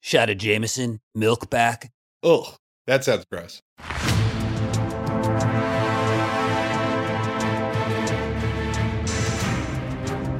Shot of Jameson, milk back. Ugh, that sounds gross.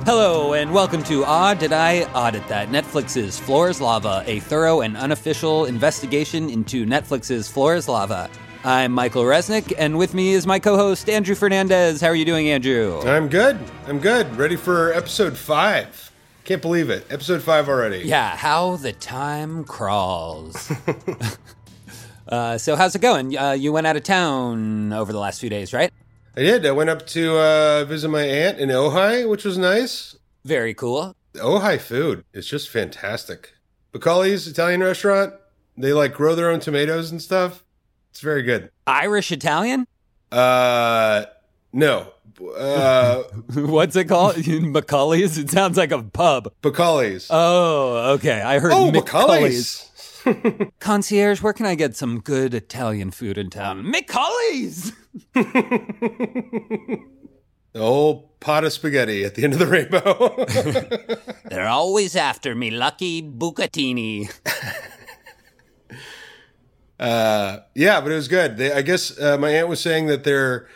Hello, and welcome to Ah, Did I Audit That? Netflix's Floor is Lava, a thorough and unofficial investigation into Netflix's Floor is Lava. I'm Michael Resnick, and with me is my co host, Andrew Fernandez. How are you doing, Andrew? I'm good. I'm good. Ready for episode five. Can't believe it. Episode five already. Yeah, how the time crawls. uh, so, how's it going? Uh, you went out of town over the last few days, right? I did. I went up to uh, visit my aunt in Ojai, which was nice. Very cool. Ojai food is just fantastic. Boccali's Italian restaurant. They like grow their own tomatoes and stuff. It's very good. Irish Italian? Uh, no. Uh, What's it called? Macaulay's? It sounds like a pub. Boccali's. Oh, okay. I heard oh, Macaulay's. Concierge, where can I get some good Italian food in town? Macaulay's! the old pot of spaghetti at the end of the rainbow. They're always after me, lucky bucatini. uh, yeah, but it was good. They, I guess uh, my aunt was saying that they're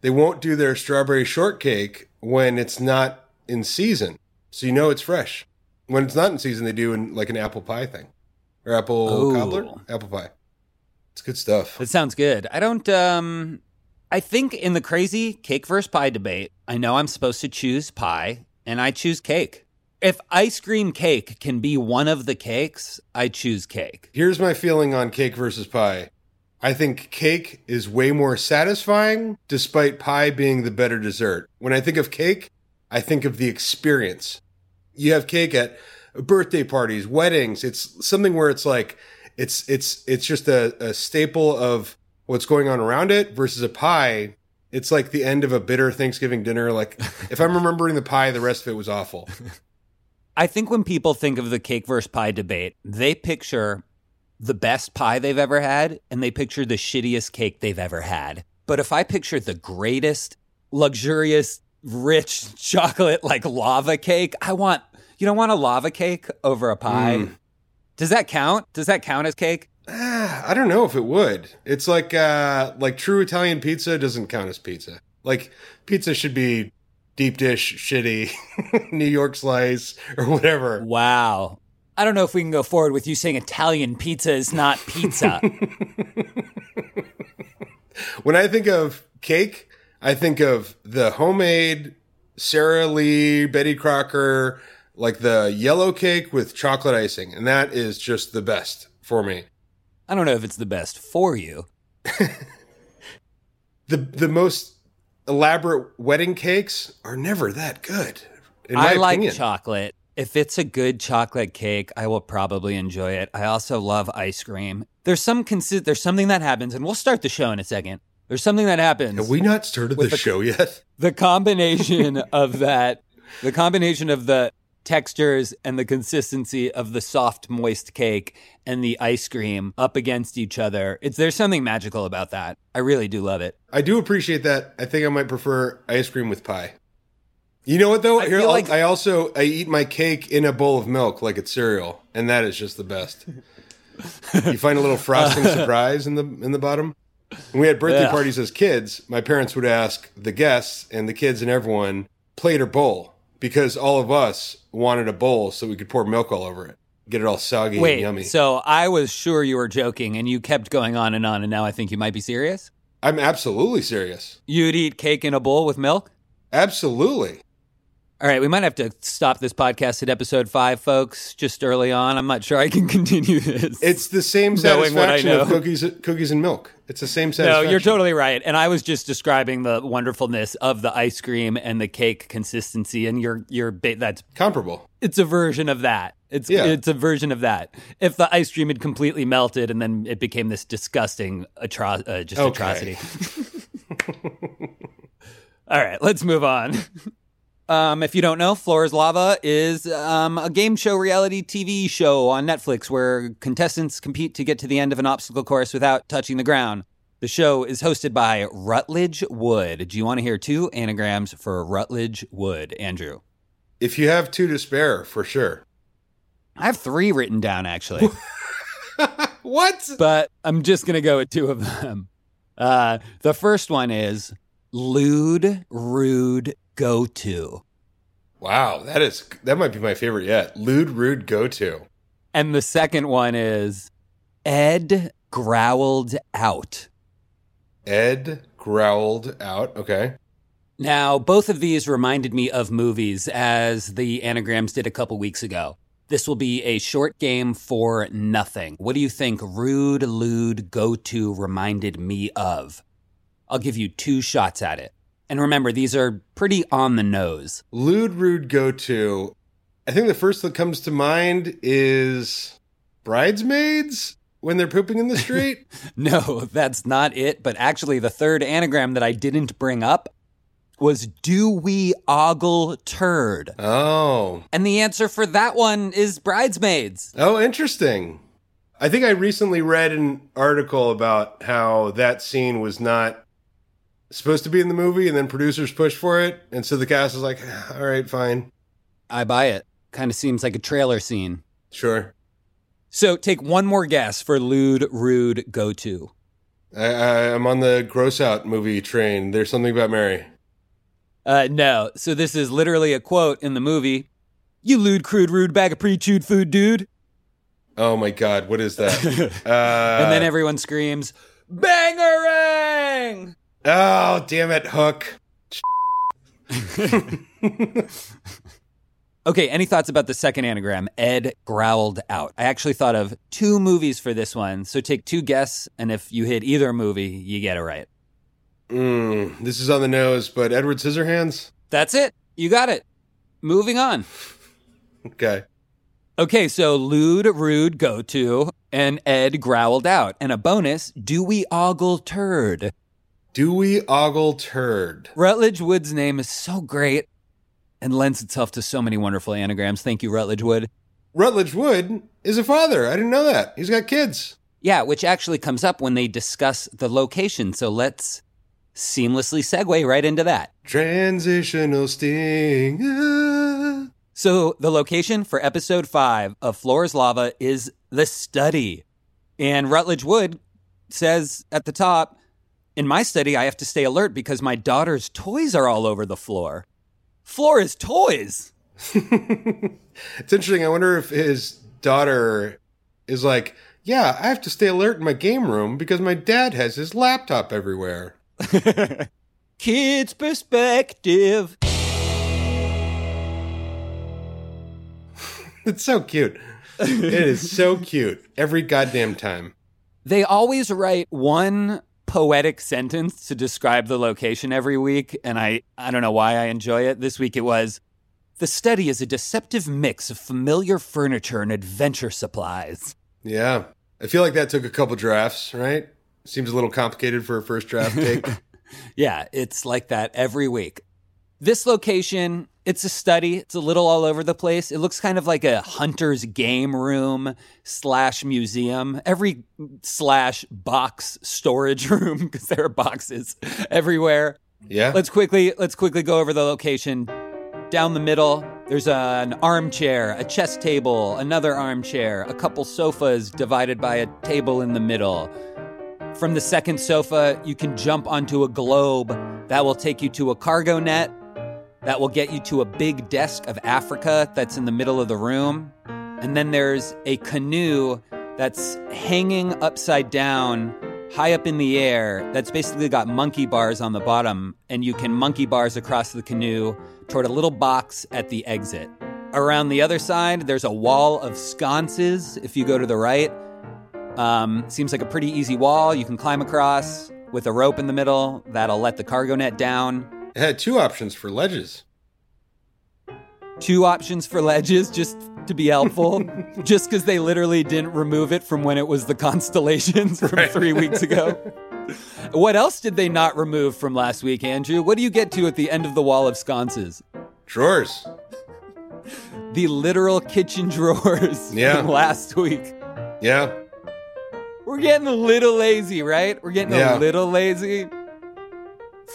they won't do their strawberry shortcake when it's not in season, so you know it's fresh. When it's not in season, they do in like an apple pie thing or apple Ooh. cobbler, apple pie. It's good stuff. That sounds good. I don't, um, I think in the crazy cake versus pie debate, I know I'm supposed to choose pie, and I choose cake. If ice cream cake can be one of the cakes, I choose cake. Here's my feeling on cake versus pie. I think cake is way more satisfying, despite pie being the better dessert. When I think of cake, I think of the experience. You have cake at birthday parties, weddings. It's something where it's like it's it's it's just a, a staple of what's going on around it versus a pie. It's like the end of a bitter Thanksgiving dinner. Like if I'm remembering the pie, the rest of it was awful. I think when people think of the cake versus pie debate, they picture the best pie they've ever had and they picture the shittiest cake they've ever had. But if I picture the greatest, luxurious, rich chocolate like lava cake, I want, you don't want a lava cake over a pie. Mm. Does that count? Does that count as cake? Ah, I don't know if it would. It's like uh like true Italian pizza doesn't count as pizza. Like pizza should be deep dish shitty New York slice or whatever. Wow. I don't know if we can go forward with you saying Italian pizza is not pizza. when I think of cake, I think of the homemade Sara Lee, Betty Crocker, like the yellow cake with chocolate icing, and that is just the best for me. I don't know if it's the best for you. the the most elaborate wedding cakes are never that good. In my I like opinion. chocolate. If it's a good chocolate cake, I will probably enjoy it. I also love ice cream. There's some consi- there's something that happens, and we'll start the show in a second. There's something that happens. Have we not started the the- show yet? the combination of that, the combination of the textures and the consistency of the soft, moist cake and the ice cream up against each other. It's there's something magical about that. I really do love it. I do appreciate that. I think I might prefer ice cream with pie. You know what though? I Here, like- I also I eat my cake in a bowl of milk like it's cereal, and that is just the best. you find a little frosting surprise in the in the bottom. When we had birthday Yeah. parties as kids, my parents would ask the guests and the kids and everyone plate or bowl because all of us wanted a bowl so we could pour milk all over it, get it all soggy and Wait, yummy. so I was sure you were joking and you kept going on and on and now I think you might be serious? I'm absolutely serious. You'd eat cake in a bowl with milk? Absolutely. All right, we might have to stop this podcast at episode five, folks, just early on. I'm not sure I can continue this. It's the same Knowing what I satisfaction of cookies, cookies and milk. It's the same satisfaction. no, you're totally right. And I was just describing the wonderfulness of the ice cream and the cake consistency, and you're you're ba- that's comparable. it's a version of that. It's Yeah. it's a version of that. If the ice cream had completely melted and then it became this disgusting atro- uh, just Okay. atrocity. All right, let's move on. Um, if you don't know, Floor is Lava is um, a game show reality TV show on Netflix where contestants compete to get to the end of an obstacle course without touching the ground. The show is hosted by Rutledge Wood. Do you want to hear two anagrams for Rutledge Wood, Andrew? If you have two to spare, for sure. I have three written down actually, What? but I'm just going to go with two of them. Uh, the first one is lewd, rude, go to. Wow, that is that might be my favorite yet. Lewd, rude, go to. And the second one is Ed growled out. Ed growled out. Okay. Now, both of these reminded me of movies as the anagrams did a couple weeks ago. This will be a short game for nothing. What do you think rude, lewd, go to reminded me of? I'll give you two shots at it. And remember, these are pretty on the nose. Lewd, rude, go to. I think the first that comes to mind is bridesmaids when they're pooping in the street. No, that's not it. But actually, the third anagram that I didn't bring up was do we ogle turd? oh. And the answer for that one is bridesmaids. Oh, interesting. I think I recently read an article about how that scene was not supposed to be in the movie and then producers pushed for it. And so the cast is like, all right, fine. I buy it. Kind of seems like a trailer scene. Sure. So take one more guess for lewd, rude, go to. I, I, I'm on the gross out movie train. There's something about Mary. Uh, no. So this is literally a quote in the movie. You lewd, crude, rude bag of pre-chewed food, dude. Oh my God, what is that? uh, and then everyone screams, Bangarang! Oh, damn it, Hook. Okay, any thoughts about the second anagram? Ed growled out. I actually thought of two movies for this one. So take two guesses, and if you hit either movie, you get it right. Mm, this is on the nose, but Edward Scissorhands? That's it. You got it. Moving on. Okay. Okay, so lewd, rude, go to, and Ed growled out. And a bonus, do we ogle turd? Dewey Ogle Turd. Rutledge Wood's name is so great and lends itself to so many wonderful anagrams. Thank you, Rutledge Wood. Rutledge Wood is a father. I didn't know that. He's got kids. Yeah, which actually comes up when they discuss the location. So let's seamlessly segue right into that. Transitional sting. Ah. So the location for episode five of Floor's Lava is the study. And Rutledge Wood says at the top, in my study, I have to stay alert because my daughter's toys are all over the floor. Floor is toys. it's interesting. I wonder if his daughter is like, yeah, I have to stay alert in my game room because my dad has his laptop everywhere. Kids' perspective. It's so cute. it is so cute every goddamn time. They always write one poetic sentence to describe the location every week, and I, I don't know why I enjoy it. This week it was The study is a deceptive mix of familiar furniture and adventure supplies. Yeah. I feel like that took a couple drafts, right? Seems a little complicated for a first draft take. Yeah, it's like that every week. This location, it's a study. It's a little all over the place. It looks kind of like a hunter's game room slash museum. Every slash box storage room because there are boxes everywhere. yeah. Let's quickly let's quickly go over the location. Down the middle, there's an armchair, a chess table, another armchair, a couple sofas divided by a table in the middle. From the second sofa, you can jump onto a globe that will take you to a cargo net that will get you to a big desk of Africa that's in the middle of the room. And then there's a canoe that's hanging upside down, high up in the air, that's basically got monkey bars on the bottom, and you can monkey bars across the canoe toward a little box at the exit. Around the other side, there's a wall of sconces if you go to the right. Um, seems like a pretty easy wall you can climb across with a rope in the middle that'll let the cargo net down. It had two options for ledges. Two options for ledges just to be helpful, just because they literally didn't remove it from when it was the constellations from three weeks ago. What else did they not remove from last week, Andrew? What do you get to at the end of the wall of sconces? Drawers. The literal kitchen drawers Yeah. from last week. Yeah. We're getting a little lazy, right? We're getting Yeah. a little lazy.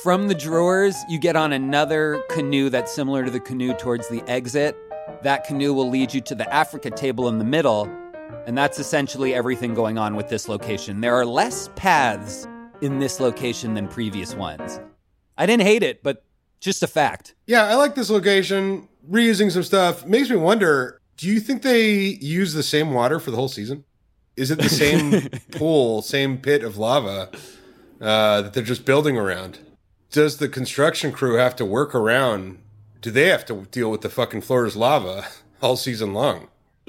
From the drawers, you get on another canoe that's similar to the canoe towards the exit. That canoe will lead you to the Africa table in the middle, and that's essentially everything going on with this location. There are less paths in this location than previous ones. I didn't hate it, but just a fact. Yeah, I like this location. Reusing some stuff makes me wonder do you think they use the same water for the whole season? Is it the same pool, same pit of lava uh, that they're just building around? Does the construction crew have to work around? Do they have to deal with the fucking floor's lava all season long?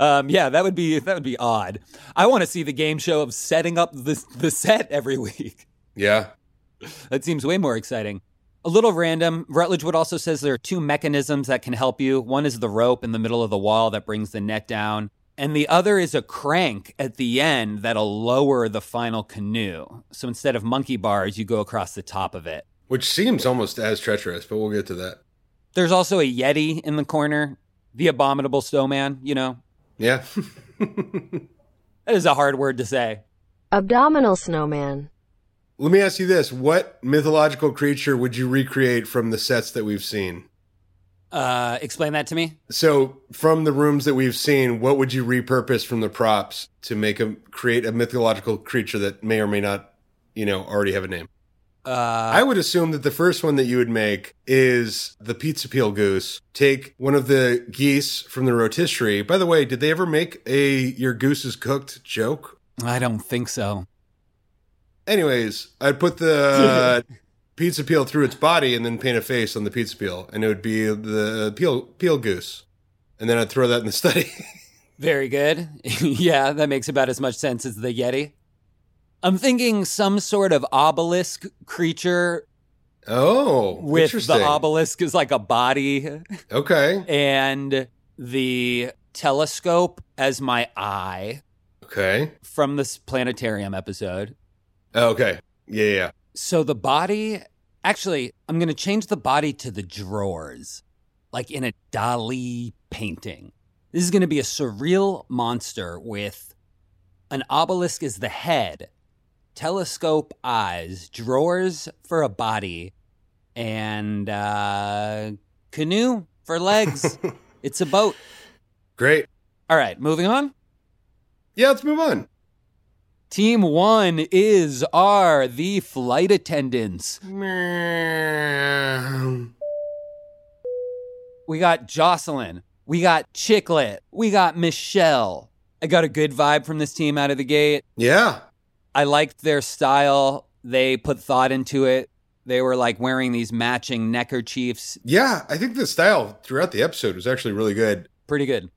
um, yeah, that would be that would be odd. I want to see the game show of setting up the the set every week. Yeah, that seems way more exciting. A little random. Rutledge Wood also says there are two mechanisms that can help you. One is the rope in the middle of the wall that brings the net down, and the other is a crank at the end that'll lower the final canoe. So instead of monkey bars, you go across the top of it. Which seems almost as treacherous, but we'll get to that. There's also a Yeti in the corner, the abominable snowman, you know. Yeah. that is a hard word to say. Abdominal snowman. Let me ask you this. What mythological creature would you recreate from the sets that we've seen? Uh, explain that to me. So, from the rooms that we've seen, what would you repurpose from the props to make a create a mythological creature that may or may not, you know, already have a name? Uh, I would assume that the first one that you would make is the pizza peel goose. Take one of the geese from the rotisserie. By the way, did they ever make a your goose is cooked joke? I don't think so. Anyways, I'd put the pizza peel through its body and then paint a face on the pizza peel, and it would be the peel peel goose. And then I'd throw that in the study. Very good. yeah, that makes about as much sense as the Yeti. I'm thinking some sort of obelisk creature. Oh, with the obelisk is like a body. Okay. And the telescope as my eye. Okay. From this planetarium episode. Oh, okay. Yeah, yeah. So the body, actually, I'm going to change the body to the drawers, like in a Dali painting. This is going to be a surreal monster with an obelisk as the head, telescope eyes, drawers for a body, and uh, canoe for legs. it's a boat. Great. All right, moving on. Yeah, let's move on. Team one is are the flight attendants. we got Jocelyn. We got Chicklet. We got Michelle. I got a good vibe from this team out of the gate. Yeah. I liked their style. They put thought into it. They were like wearing these matching neckerchiefs. Yeah, I think the style throughout the episode was actually really good. Pretty good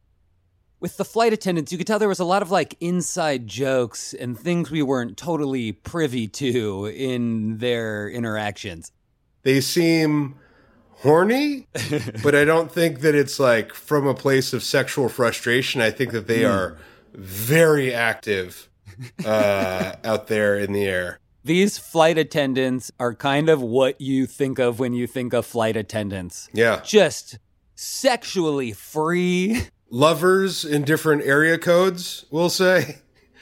with the flight attendants, you could tell there was a lot of like inside jokes and things we weren't totally privy to in their interactions. They seem horny, but I don't think that it's like from a place of sexual frustration. I think that they mm. are very active uh, out there in the air. These flight attendants are kind of what you think of when you think of flight attendants. Yeah. Just sexually free lovers in different area codes, we'll say.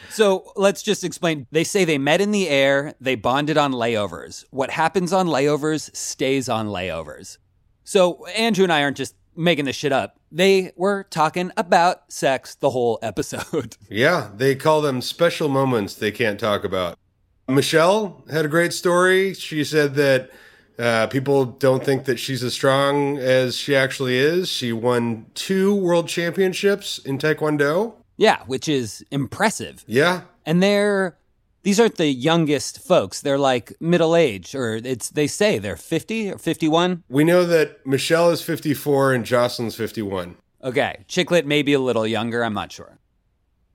So let's just explain. They say they met in the air, they bonded on layovers. What happens on layovers stays on layovers. So Andrew and I aren't just making this shit up. They were talking about sex the whole episode. Yeah, they call them special moments they can't talk about. Michelle had a great story. She said that uh, people don't think that she's as strong as she actually is. She won two world championships in Taekwondo. Yeah, which is impressive. Yeah. And they're these aren't the youngest folks. They're like middle age, or it's they say they're fifty or fifty one. We know that Michelle is fifty four and Jocelyn's fifty one. Okay, Chicklet may be a little younger. I'm not sure.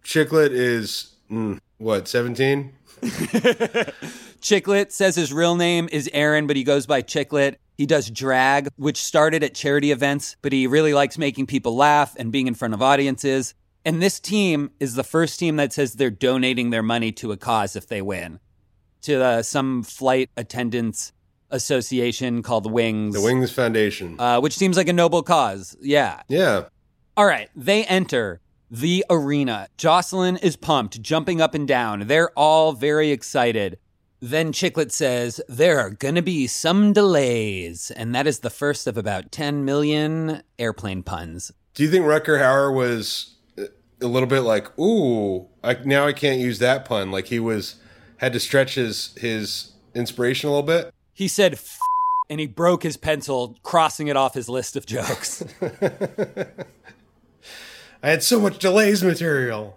Chicklet is mm, what seventeen. Chicklet says his real name is Aaron, but he goes by Chicklet. He does drag, which started at charity events, but he really likes making people laugh and being in front of audiences. And this team is the first team that says they're donating their money to a cause if they win, to uh, some flight attendants association called Wings. The Wings Foundation. Uh, which seems like a noble cause. Yeah. Yeah. All right. They enter the arena. Jocelyn is pumped, jumping up and down. They're all very excited. Then Chicklet says, There are gonna be some delays. And that is the first of about 10 million airplane puns. Do you think Rutger Hauer was a little bit like, ooh, I, now I can't use that pun? Like he was had to stretch his his inspiration a little bit. He said, F- and he broke his pencil, crossing it off his list of jokes. I had so much delays material.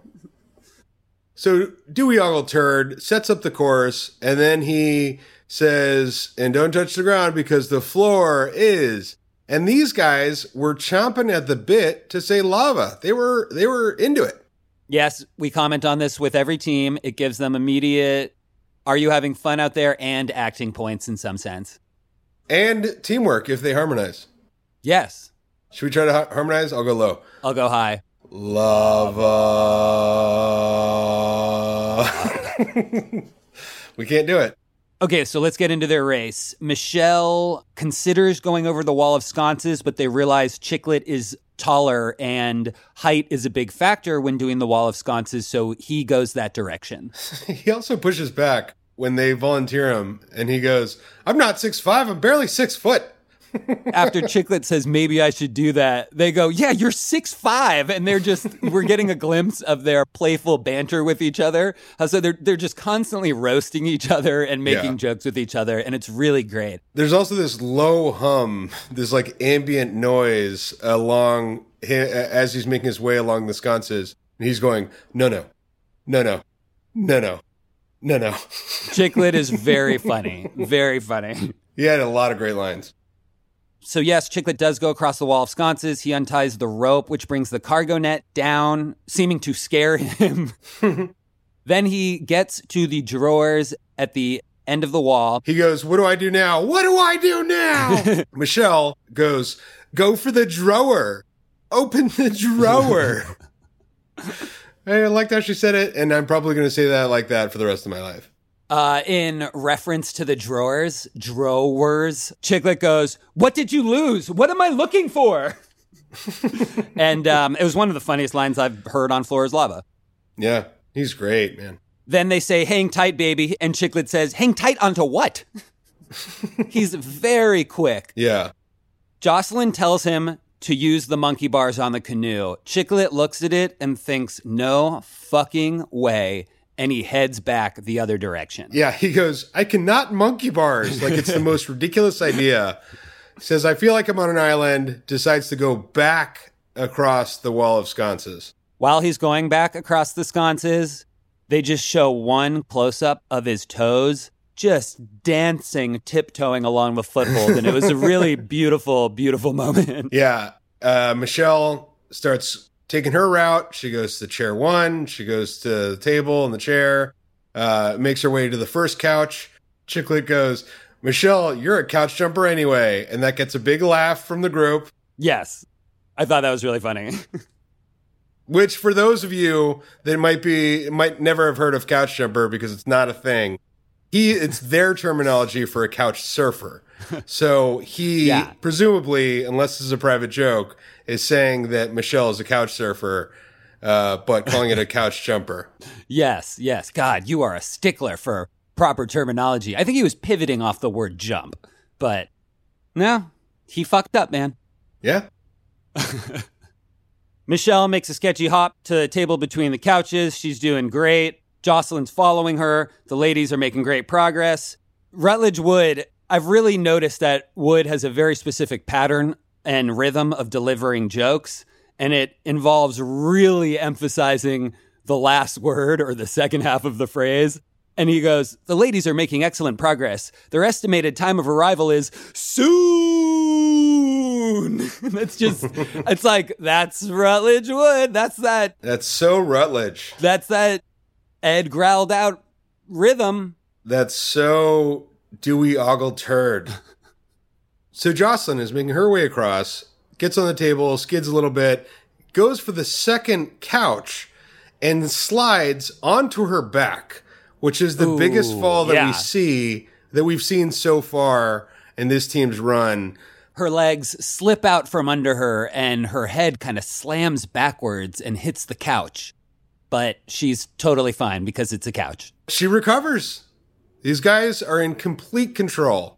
So Dewey Ogle Turd sets up the chorus, and then he says, "And don't touch the ground because the floor is." And these guys were chomping at the bit to say lava. They were they were into it. yes, we comment on this with every team. It gives them immediate, are you having fun out there? And acting points in some sense. And teamwork if they harmonize. Yes, Should we try to harmonize? I'll go low. I'll go high. Lava. we can't do it. Okay, so let's get into their race. Michelle considers going over the wall of sconces, but they realize Chiclet is taller and height is a big factor when doing the wall of sconces, so he goes that direction. He also pushes back when they volunteer him, and he goes, "I'm not six five. I'm barely six foot." After Chicklet says maybe I should do that, they go, "Yeah, you're six five, and they're just we're getting a glimpse of their playful banter with each other. Uh, So they're they're just constantly roasting each other and making Yeah. jokes with each other, and it's really great. There's also this low hum, this like ambient noise along as he's making his way along the sconces, and he's going, "No, no, no, no, no, no, no, no." Chicklet is very funny, very funny. He had a lot of great lines. So yes, Chicklet does go across the wall of sconces. He unties the rope, which brings the cargo net down, seeming to scare him. then he gets to the drawers at the end of the wall. He goes, What do I do now? What do I do now? Michelle goes, Go for the drawer. Open the drawer. I liked how she said it, and I'm probably going to say that like that for the rest of my life. Uh, in reference to the drawers, drawers, Chiclet goes, What did you lose? What am I looking for? and um, it was one of the funniest lines I've heard on Floor is Lava. Yeah, he's great, man. Then they say, hang tight, baby. And Chiclet says, hang tight onto what? He's very quick. Yeah. Jocelyn tells him to use the monkey bars on the canoe. Chiclet looks at it and thinks, no fucking way. And he heads back the other direction. Yeah, he goes, I cannot monkey bars. Like it's the most ridiculous idea. Says, I feel like I'm on an island, decides to go back across the wall of sconces. While he's going back across the sconces, they just show one close up of his toes, just dancing, tiptoeing along the foothold. And it was a really beautiful, beautiful moment. Yeah. Uh, Michelle starts taking her route. She goes to chair one. She goes to the table and the chair, uh, makes her way to the first couch. Chicklet goes, Michelle, you're a couch jumper anyway. And that gets a big laugh from the group, Yes. I thought that was really funny. which for those of you that might be, might never have heard of couch jumper because it's not a thing. He, it's their terminology for a couch surfer. So he Yeah. presumably, unless this is a private joke, is saying that Michelle is a couch surfer, uh, but calling it a couch jumper. yes, yes. God, you are a stickler for proper terminology. I think he was pivoting off the word jump, but no, he fucked up, man. Yeah. Michelle makes a sketchy hop to the table between the couches. She's doing great. Jocelyn's following her. The ladies are making great progress. Rutledge Wood, I've really noticed that Wood has a very specific pattern and rhythm of delivering jokes, and it involves really emphasizing the last word or the second half of the phrase. And he goes, The ladies are making excellent progress. Their estimated time of arrival is soon. that's just, it's like, that's Rutledge Wood. That's that, That's so Rutledge. that's that Ed growled out rhythm. That's so Dewey Ogle Turd. so Jocelyn is making her way across, gets on the table, skids a little bit, goes for the second couch, and slides onto her back, which is the Ooh, biggest fall that yeah. we see that we've seen so far in this team's run. Her legs slip out from under her and her head kind of slams backwards and hits the couch. But she's totally fine because it's a couch. She recovers. These guys are in complete control.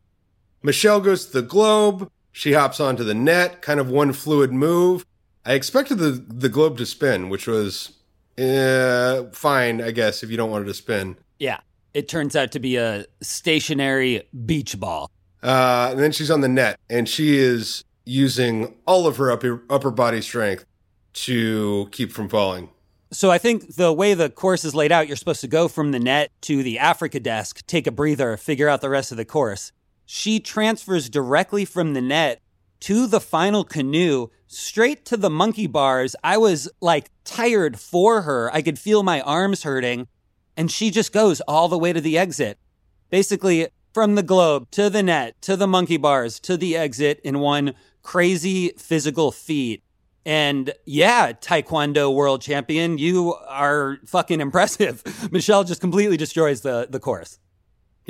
Michelle goes to the globe. She hops onto the net, kind of one fluid move. I expected the, the globe to spin, which was uh, fine, I guess, if you don't want it to spin. Yeah. It turns out to be a stationary beach ball. Uh, and then she's on the net, and she is using all of her upper, upper body strength to keep from falling. So I think the way the course is laid out, you're supposed to go from the net to the Africa desk, take a breather, figure out the rest of the course. She transfers directly from the net to the final canoe, straight to the monkey bars. I was like tired for her. I could feel my arms hurting. And she just goes all the way to the exit. Basically, from the globe to the net to the monkey bars to the exit in one crazy physical feat. And yeah, Taekwondo world champion, you are fucking impressive. Michelle just completely destroys the, the course.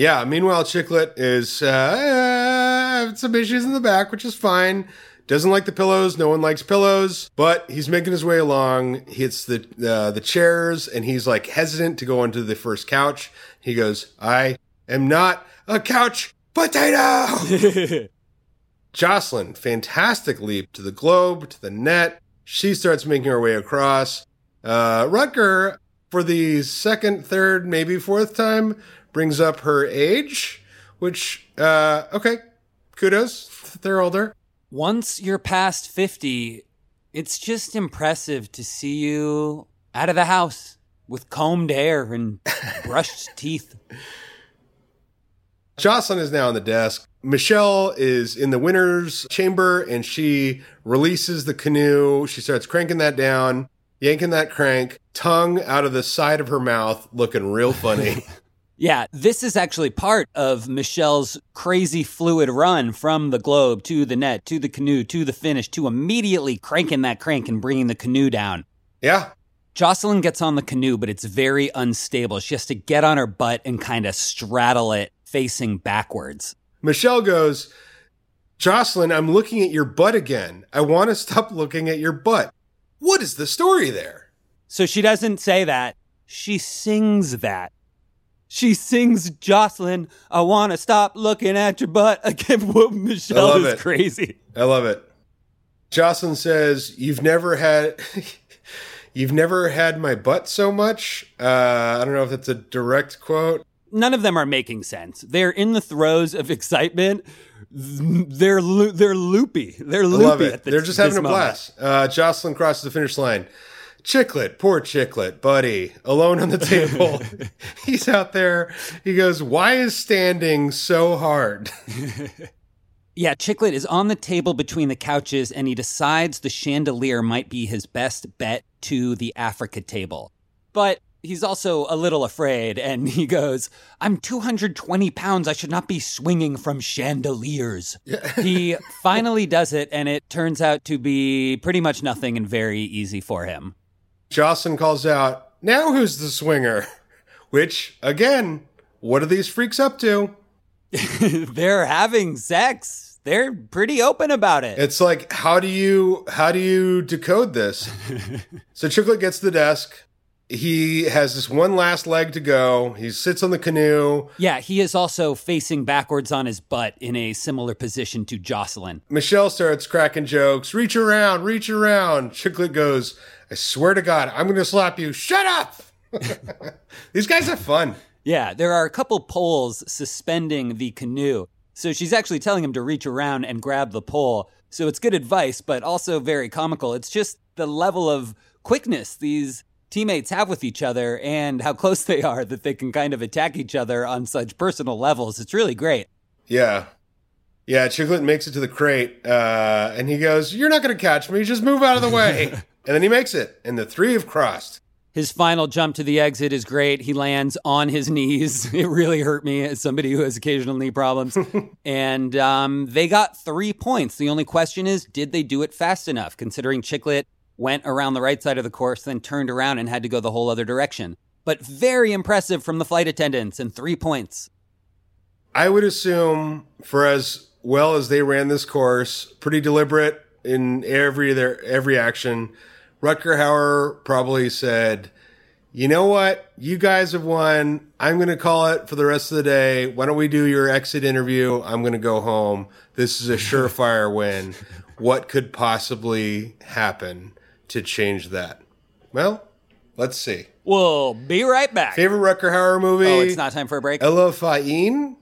Yeah. Meanwhile, Chicklet is uh, some issues in the back, which is fine. Doesn't like the pillows. No one likes pillows, but he's making his way along. He hits the uh, the chairs, and he's like hesitant to go onto the first couch. He goes, "I am not a couch potato." Jocelyn, fantastic leap to the globe, to the net. She starts making her way across. Uh, Rutger, for the second, third, maybe fourth time, brings up her age, which, uh, okay, kudos. They're older. Once you're past 50, it's just impressive to see you out of the house with combed hair and brushed teeth. Jocelyn is now on the desk. Michelle is in the winner's chamber and she releases the canoe. She starts cranking that down, yanking that crank, tongue out of the side of her mouth, looking real funny. yeah, this is actually part of Michelle's crazy fluid run from the globe to the net to the canoe to the finish to immediately cranking that crank and bringing the canoe down. Yeah. Jocelyn gets on the canoe, but it's very unstable. She has to get on her butt and kind of straddle it facing backwards. Michelle goes, Jocelyn, I'm looking at your butt again. I want to stop looking at your butt. What is the story there? So she doesn't say that. She sings that. She sings, Jocelyn, I want to stop looking at your butt again. Michelle is it. crazy. I love it. Jocelyn says, You've never had. You've never had my butt so much. Uh, I don't know if that's a direct quote none of them are making sense. They're in the throes of excitement. They're lo- they're loopy. They're loopy. I love it. This, they're just having a moment. blast. Uh, Jocelyn crosses the finish line. Chicklet, poor Chicklet, buddy, alone on the table. He's out there. He goes, "Why is standing so hard?" yeah, Chicklet is on the table between the couches, and he decides the chandelier might be his best bet to the Africa table. But he's also a little afraid and he goes, I'm 220 pounds. I should not be swinging from chandeliers. he finally does it and it turns out to be pretty much nothing and very easy for him. Jocelyn calls out, Now who's the swinger? Which, again, what are these freaks up to? They're having sex. They're pretty open about it. It's like, how do you how do you decode this? so Chicklet gets to the desk, he has this one last leg to go. He sits on the canoe. Yeah, he is also facing backwards on his butt in a similar position to Jocelyn. Michelle starts cracking jokes. Reach around, reach around. Chicklet goes, I swear to God, I'm going to slap you. Shut up. These guys are fun. Yeah, there are a couple poles suspending the canoe. So she's actually telling him to reach around and grab the pole. So it's good advice, but also very comical. It's just the level of quickness these teammates have with each other and how close they are that they can kind of attack each other on such personal levels. It's really great. Yeah. Yeah, Chicklet makes it to the crate, uh, and he goes, You're not going to catch me. Just move out of the way. and then he makes it, and the three have crossed. His final jump to the exit is great. He lands on his knees. It really hurt me as somebody who has occasional knee problems. and um, they got three points. The only question is, did they do it fast enough, considering Chicklet went around the right side of the course, then turned around and had to go the whole other direction. But very impressive from the flight attendants and three points. I would assume for as well as they ran this course, pretty deliberate in every their every action. Rutger Hauer probably said, you know what? You guys have won. I'm going to call it for the rest of the day. Why don't we do your exit interview? I'm going to go home. This is a surefire win. What could possibly happen to change that? Well, let's see. We'll be right back. Favorite Rutger Hauer movie? Oh, it's not time for a break? Ella Fine,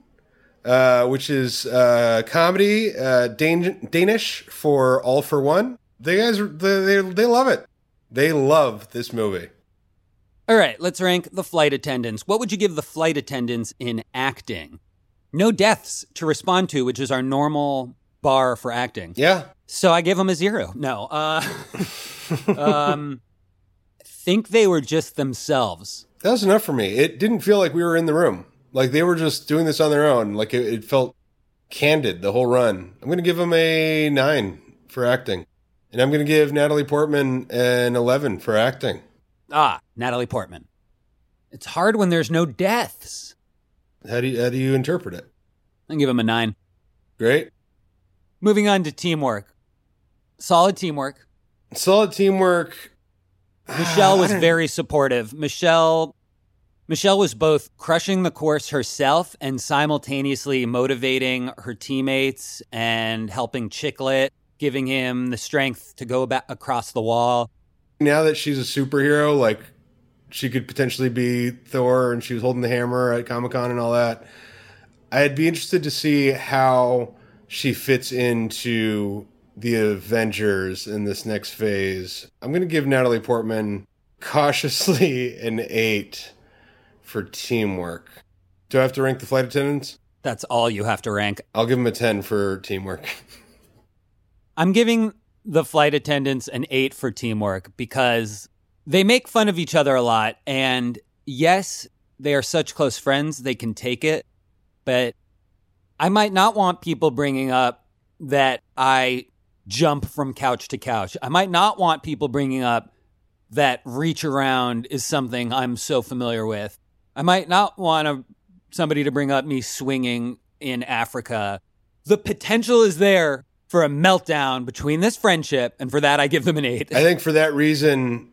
uh, which is uh, comedy, uh, Dan- Danish for All for One. They guys, they, they, they love it. They love this movie. All right, let's rank the flight attendants. What would you give the flight attendants in acting? No deaths to respond to, which is our normal bar for acting. Yeah. So I give them a zero. No. Uh, um, think they were just themselves. That was enough for me. It didn't feel like we were in the room. Like they were just doing this on their own. Like it, it felt candid the whole run. I'm going to give them a nine for acting. And I'm going to give Natalie Portman an 11 for acting. Ah, Natalie Portman. It's hard when there's no deaths. How do you, how do you interpret it? I give him a nine. Great. Moving on to teamwork. Solid teamwork. Solid teamwork. Michelle was very supportive. Michelle Michelle was both crushing the course herself and simultaneously motivating her teammates and helping Chicklet, giving him the strength to go back across the wall. Now that she's a superhero, like she could potentially be Thor and she was holding the hammer at Comic Con and all that. I'd be interested to see how she fits into the Avengers in this next phase. I'm going to give Natalie Portman cautiously an eight for teamwork. Do I have to rank the flight attendants? That's all you have to rank. I'll give them a 10 for teamwork. I'm giving the flight attendants an eight for teamwork because they make fun of each other a lot. And yes, they are such close friends, they can take it. But I might not want people bringing up that I jump from couch to couch. I might not want people bringing up that reach around is something I'm so familiar with. I might not want to, somebody to bring up me swinging in Africa. The potential is there for a meltdown between this friendship, and for that, I give them an eight. I think for that reason,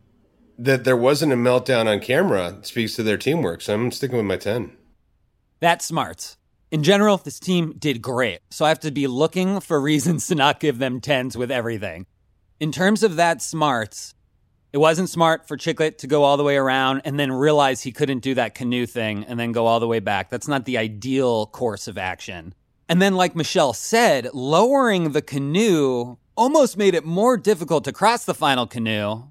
that there wasn't a meltdown on camera speaks to their teamwork. So I'm sticking with my 10. That's smarts. In general, this team did great, so I have to be looking for reasons to not give them tens with everything. In terms of that smarts, it wasn't smart for Chicklet to go all the way around and then realize he couldn't do that canoe thing and then go all the way back. That's not the ideal course of action. And then, like Michelle said, lowering the canoe almost made it more difficult to cross the final canoe.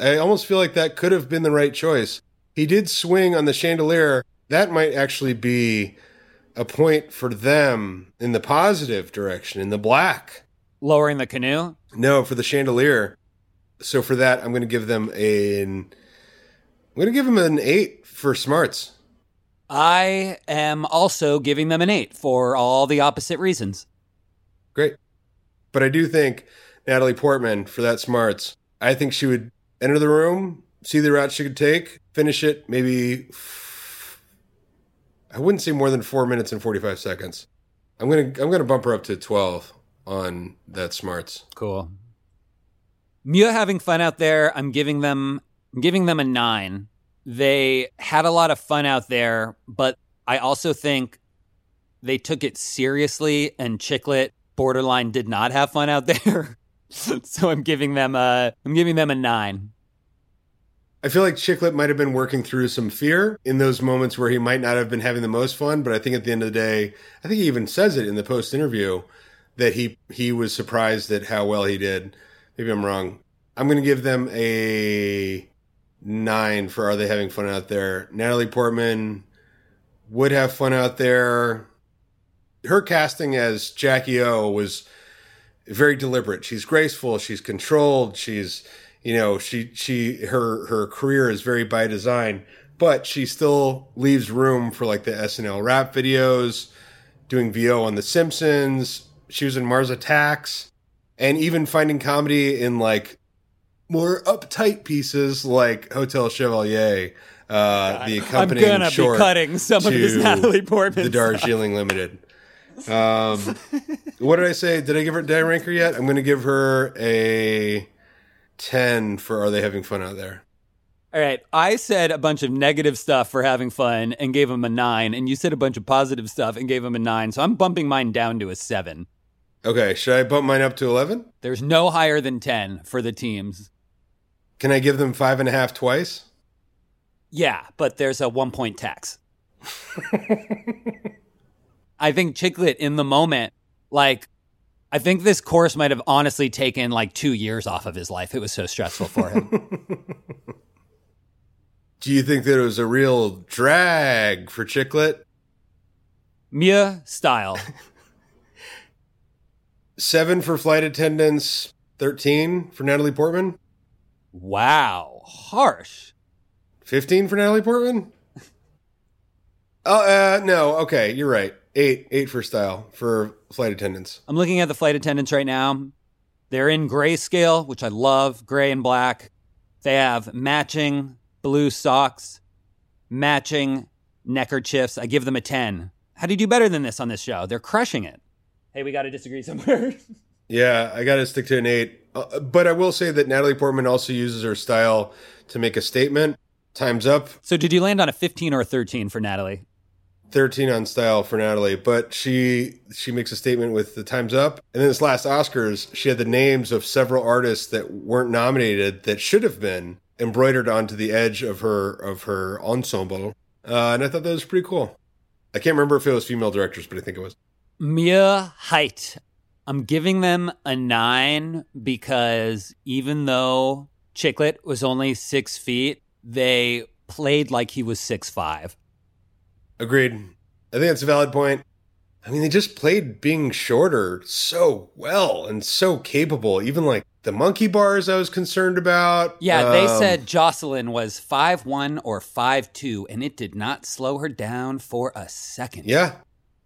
I almost feel like that could have been the right choice. He did swing on the chandelier. That might actually be a point for them in the positive direction, in the black. Lowering the canoe? No, for the chandelier. So for that, I'm going to give them an. I'm going to give them an eight for smarts. I am also giving them an eight for all the opposite reasons. Great. But I do think Natalie Portman, for that smarts, I think she would enter the room, see the route she could take, finish it maybe, I wouldn't say more than four minutes and 45 seconds. I'm going to, I'm going to bump her up to 12 on that smarts. Cool. Mia having fun out there. I'm giving them I'm giving them a nine. They had a lot of fun out there, but I also think they took it seriously and Chicklet borderline did not have fun out there. so I'm giving them a I'm giving them a nine. I feel like Chicklet might have been working through some fear in those moments where he might not have been having the most fun. But I think at the end of the day, I think he even says it in the post interview that he he was surprised at how well he did. Maybe I'm wrong. I'm going to give them a nine for Are They Having Fun Out There? Natalie Portman would have fun out there. Her casting as Jackie O was very deliberate. She's graceful. She's controlled. She's you know she she her her career is very by design but she still leaves room for like the snl rap videos doing vo on the simpsons she was in mars attacks and even finding comedy in like more uptight pieces like hotel chevalier uh the I'm accompanying gonna short be cutting some of this to Natalie Portman. the darjeeling limited um what did i say did i give her did i rank her yet i'm gonna give her a 10 for Are They Having Fun Out There? All right. I said a bunch of negative stuff for having fun and gave him a nine, and you said a bunch of positive stuff and gave him a nine. So I'm bumping mine down to a seven. Okay, should I bump mine up to 11? There's no higher than 10 for the teams. Can I give them five and a half twice? Yeah, but there's a one point tax. I think Chiclet in the moment, like, I think this course might have honestly taken like two years off of his life. It was so stressful for him. Do you think that it was a real drag for Chiclet? Mia style. Seven for flight attendants, 13 for Natalie Portman, Wow. Harsh. 15 for Natalie Portman? Oh, uh, no. Okay, you're right. Eight, eight for style for flight attendants. I'm looking at the flight attendants right now. They're in grayscale, which I love, gray and black. They have matching blue socks, matching neckerchiefs. I give them a 10. How do you do better than this on this show? They're crushing it. Hey, we got to disagree somewhere. Yeah, I got to stick to an eight. Uh, but I will say that Natalie Portman also uses her style to make a statement. Time's up. so, did you land on a 15 or a 13 for Natalie? 13 on style for Natalie, but she she makes a statement with the time's up. And then this last Oscars, she had the names of several artists that weren't nominated that should have been embroidered onto the edge of her of her ensemble. Uh, and I thought that was pretty cool. I can't remember if it was female directors, but I think it was. Mia height. I'm giving them a nine because even though Chiclet was only six feet, they played like he was six five. Agreed. I think that's a valid point. I mean, they just played being shorter so well and so capable. Even like the monkey bars, I was concerned about. Yeah, they Um, said Jocelyn was five one or five two, and it did not slow her down for a second. Yeah.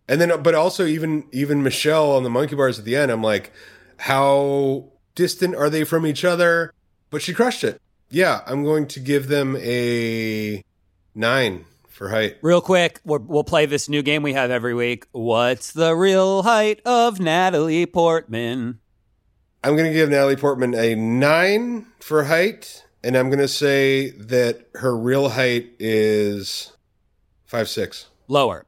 And then, but also even even Michelle on the monkey bars at the end, I'm like, how distant are they from each other? But she crushed it. Yeah, I'm going to give them a nine for height. Real quick, we'll, we'll play this new game we have every week. What's the real height of Natalie Portman? I'm going to give Natalie Portman a nine for height, and I'm going to say that her real height is five six. Lower.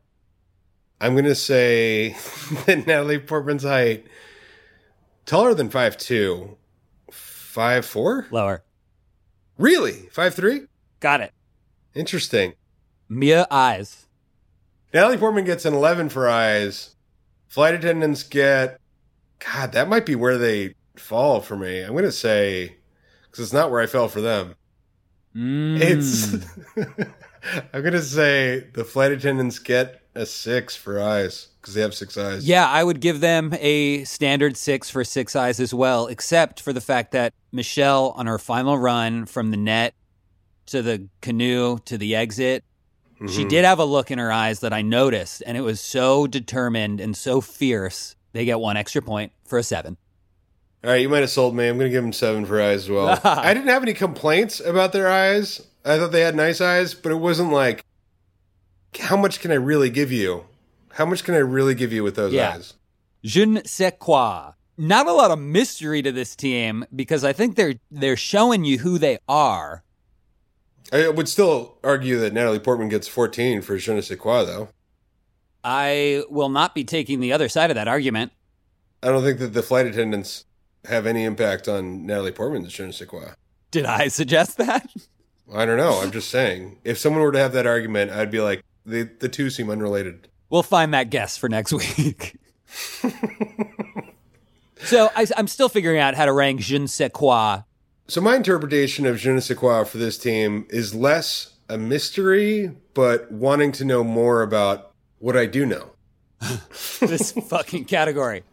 I'm going to say that Natalie Portman's height taller than five two, five four. Lower. Really, five three? Got it. Interesting. Mia eyes. Natalie Portman gets an 11 for eyes. Flight attendants get, God, that might be where they fall for me. I'm going to say, because it's not where I fell for them. Mm. It's, I'm going to say the flight attendants get a six for eyes because they have six eyes. Yeah, I would give them a standard six for six eyes as well, except for the fact that Michelle, on her final run from the net to the canoe to the exit, she Mhm. did have a look in her eyes that I noticed, and it was so determined and so fierce. They get one extra point for a seven. All right, you might have sold me. I'm going to give them seven for eyes as well. I didn't have any complaints about their eyes. I thought they had nice eyes, but it wasn't like, how much can I really give you? How much can I really give you with those Yeah. eyes? Je ne sais quoi. Not a lot of mystery to this team because I think they're they're showing you who they are. I would still argue that Natalie Portman gets 14 for Je ne sais quoi, though. I will not be taking the other side of that argument. I don't think that the flight attendants have any impact on Natalie Portman's Je ne sais quoi. Did I suggest that? I don't know. I'm just saying. If someone were to have that argument, I'd be like, the, the two seem unrelated. We'll find that guess for next week. so I, I'm still figuring out how to rank je ne sais quoi. So my interpretation of Je ne sais quoi for this team is less a mystery, but wanting to know more about what I do know. This fucking category.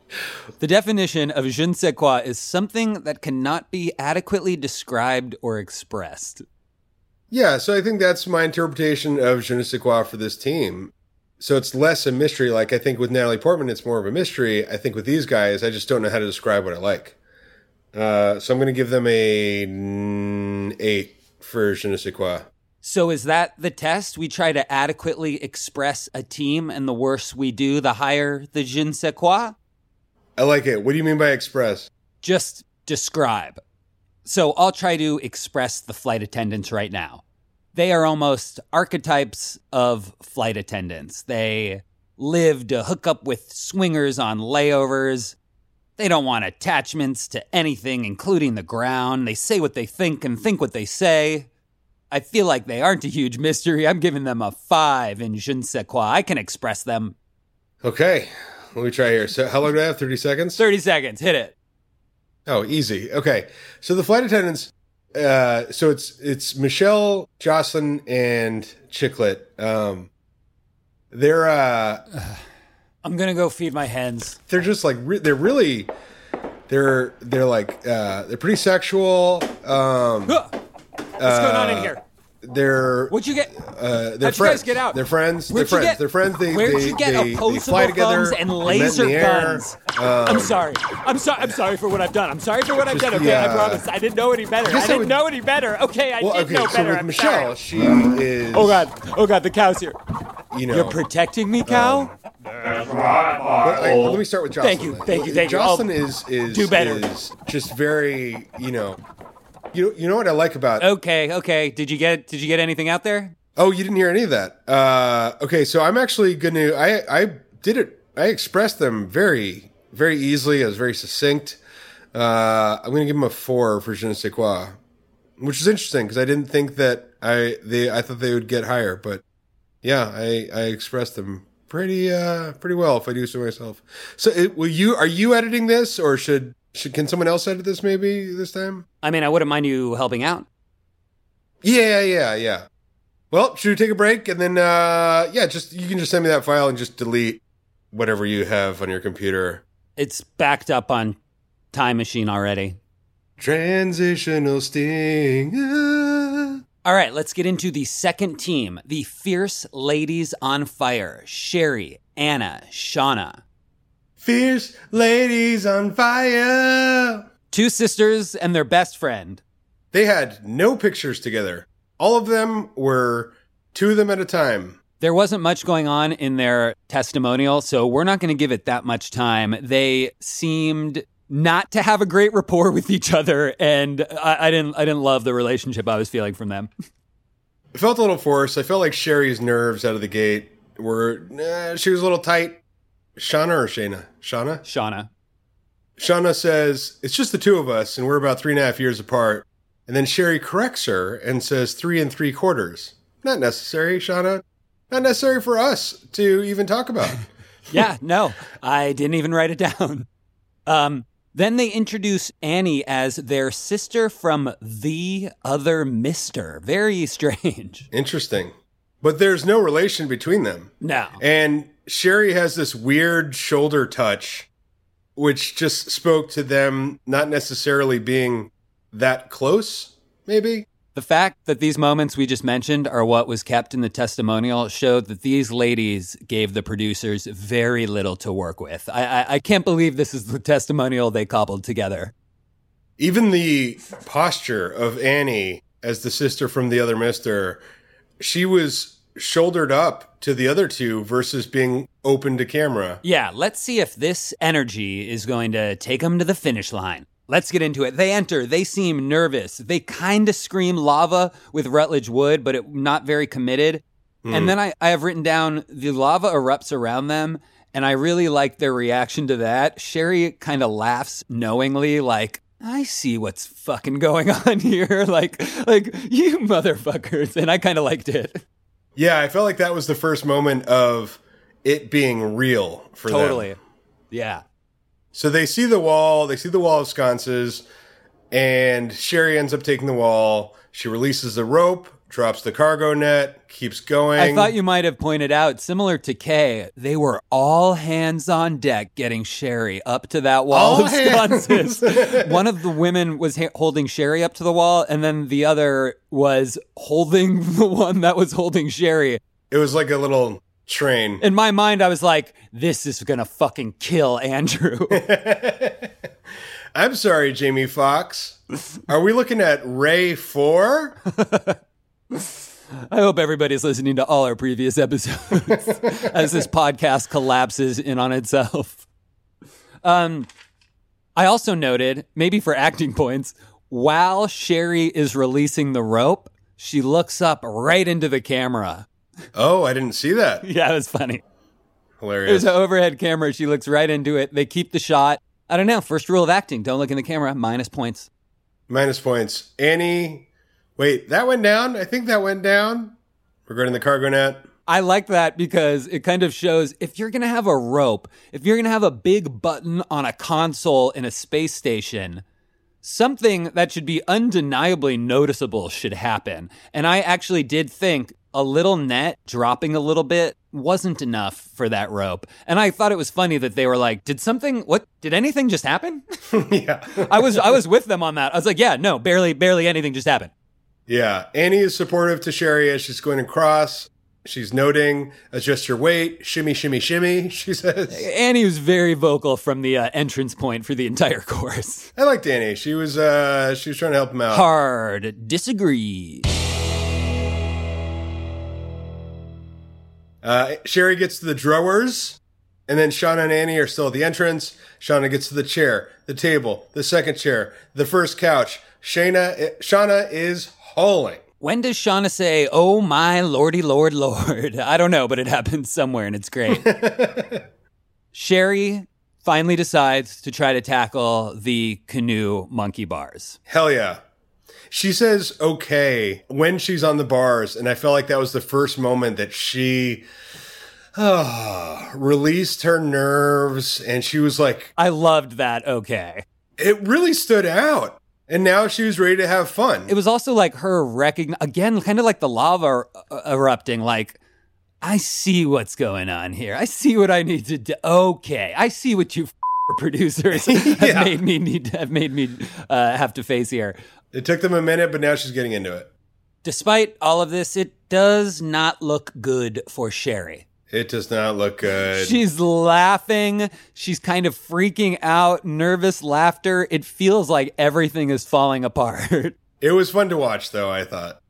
The definition of je ne sais quoi is something that cannot be adequately described or expressed. Yeah, so I think that's my interpretation of Je ne sais quoi for this team. So it's less a mystery. Like I think with Natalie Portman, it's more of a mystery. I think with these guys, I just don't know how to describe what I like. Uh, so I'm going to give them a eight for Je ne sais quoi. So is that the test? We try to adequately express a team, and the worse we do, the higher the je ne sais quoi? I like it. What do you mean by express? Just describe. So I'll try to express the flight attendants right now. They are almost archetypes of flight attendants. They live to hook up with swingers on layovers. They don't want attachments to anything, including the ground. They say what they think and think what they say. I feel like they aren't a huge mystery. I'm giving them a five in je ne sais quoi. I can express them. Okay, let me try here. So, how long do I have? 30 seconds? 30 seconds, hit it. Oh, easy. Okay. So the flight attendants, uh, so it's it's Michelle, Jocelyn, and Chicklet. Um, they're uh, I'm gonna go feed my hens. they're just like re- they're really they're they're like uh, they're pretty sexual. Um. What's going on in here? They're What'd you get? uh, they're How'd you friends. guys get out? They're friends. Where'd they're friends. get- They're friends. They, Where'd they, you get they, they opposable fly together. thumbs and they laser guns? Um, I'm sorry. I'm sorry. I'm sorry for what I've done. I'm sorry for what I've done. Okay, the, I uh, promise. I didn't know any better. I, I didn't would- know any better. Okay, I well, did okay. know So better. with I'm Michelle, sorry. she is. Oh god. Oh god. The cow's here. You know. You're protecting me, cow. But I, let me start with Jocelyn. Thank you, thank you, thank you. Jocelyn I'll is is do better. is just very you know. You you know what I like about okay. Okay. Did you get Did you get anything out there? Oh, you didn't hear any of that. Uh, okay, so I'm actually going to. I I did it. I expressed them very very easily. I was very succinct. Uh, I'm going to give them a four for je ne sais quoi, which is interesting because I didn't think that I they I thought they would get higher, but yeah, I I expressed them pretty uh pretty well if I do so myself. So it, will you are you editing this or should should can someone else edit this maybe this time? I mean, I wouldn't mind you helping out. Yeah, yeah, yeah. Well, should we take a break and then uh yeah, just you can just send me that file and just delete whatever you have on your computer. It's backed up on Time Machine already. Transitional sting. ah. All right, let's get into the second team, the Fierce Ladies on Fire. Sherry, Anna, Shauna. Fierce ladies on fire. Two sisters and their best friend. They had no pictures together. All of them were two of them at a time. There wasn't much going on in their testimonial, so we're not going to give it that much time. They seemed not to have a great rapport with each other, and I, I didn't. I didn't love the relationship I was feeling from them. It felt a little forced. I felt like Sherry's nerves out of the gate were eh, she was a little tight. Shauna or Shana? Shauna? Shauna, Shauna says, It's just the two of us, and we're about three and a half years apart. And then Sherry corrects her and says three and three quarters. Not necessary, Shauna. Not necessary for us to even talk about. yeah, no, I didn't even write it down. Um, then they introduce Annie as their sister from the other Mister. Very strange. Interesting. But there's no relation between them. No, And Sherry has this weird shoulder touch, which just spoke to them not necessarily being that close, maybe. The fact that these moments we just mentioned are what was kept in the testimonial showed that these ladies gave the producers very little to work with. I, I, I can't believe this is the testimonial they cobbled together. Even the posture of Annie as the sister from the other mister, she was shouldered up to the other two versus being open to camera. Yeah, let's see if this energy is going to take them to the finish line. Let's get into it. They enter. They seem nervous. They kind of scream lava with Rutledge Wood, but it, not very committed. Hmm. And then I, I have written down the lava erupts around them, and I really like their reaction to that. Sherry kind of laughs knowingly, like, I see what's fucking going on here. like, like you motherfuckers. And I kind of liked it. Yeah, I felt like that was the first moment of it being real for them. Totally. Yeah. So they see the wall, they see the wall of sconces, and Sherry ends up taking the wall. She releases the rope, drops the cargo net, keeps going. I thought you might have pointed out, similar to Kay, they were all hands on deck getting Sherry up to that wall All of sconces. One of the women was ha- holding Sherry up to the wall, and then the other was holding the one that was holding Sherry. It was like a little train. In my mind, I was like, this is gonna fucking kill Andrew. I'm sorry, Jamie Foxx. Are we looking at Ray 4? I hope everybody's listening to all our previous episodes as this podcast collapses in on itself. Um, I also noted, maybe for acting points, while Sherry is releasing the rope, she looks up right into the camera. Oh, I didn't see that. Yeah, it was funny. Hilarious. There's an overhead camera. She looks right into it. They keep the shot. I don't know. First rule of acting don't look in the camera. Minus points. Minus points. Annie, wait, that went down? I think that went down regarding the cargo net. I like that because it kind of shows if you're going to have a rope, if you're going to have a big button on a console in a space station, something that should be undeniably noticeable should happen. And I actually did think a little net dropping a little bit wasn't enough for that rope. And I thought it was funny that they were like, "Did something what did anything just happen?" yeah. I was I was with them on that. I was like, "Yeah, no, barely barely anything just happened." Yeah. Annie is supportive to Sherry as she's going across. She's noting, adjust your weight, shimmy, shimmy, shimmy, she says. Annie was very vocal from the uh, entrance point for the entire course. I liked Annie. She was uh she was trying to help him out. Hard disagree. Uh, Sherry gets to the drawers, and then Shauna and Annie are still at the entrance. Shauna gets to the chair, the table, the second chair, the first couch. Shana, Shauna is hauling. When does Shauna say, "Oh my lordy lord lord"? I don't know, but it happens somewhere, and it's great. Sherry finally decides to try to tackle the canoe monkey bars. Hell yeah. She says okay when she's on the bars, and I felt like that was the first moment that she uh, released her nerves, and she was like, I loved that. Okay. it really stood out. And now she was ready to have fun. It was also like her recognize again, kind of like the lava uh, erupting. Like, I see what's going on here. I see what I need to do. Okay, I see what you f- producers have Yeah. made me need to, have made me uh, have to face here. it took them a minute, but now she's getting into it. Despite all of this, it does not look good for Sherry. It does not look good. She's laughing. She's kind of freaking out, nervous laughter. It feels like everything is falling apart. It was fun to watch, though, I thought.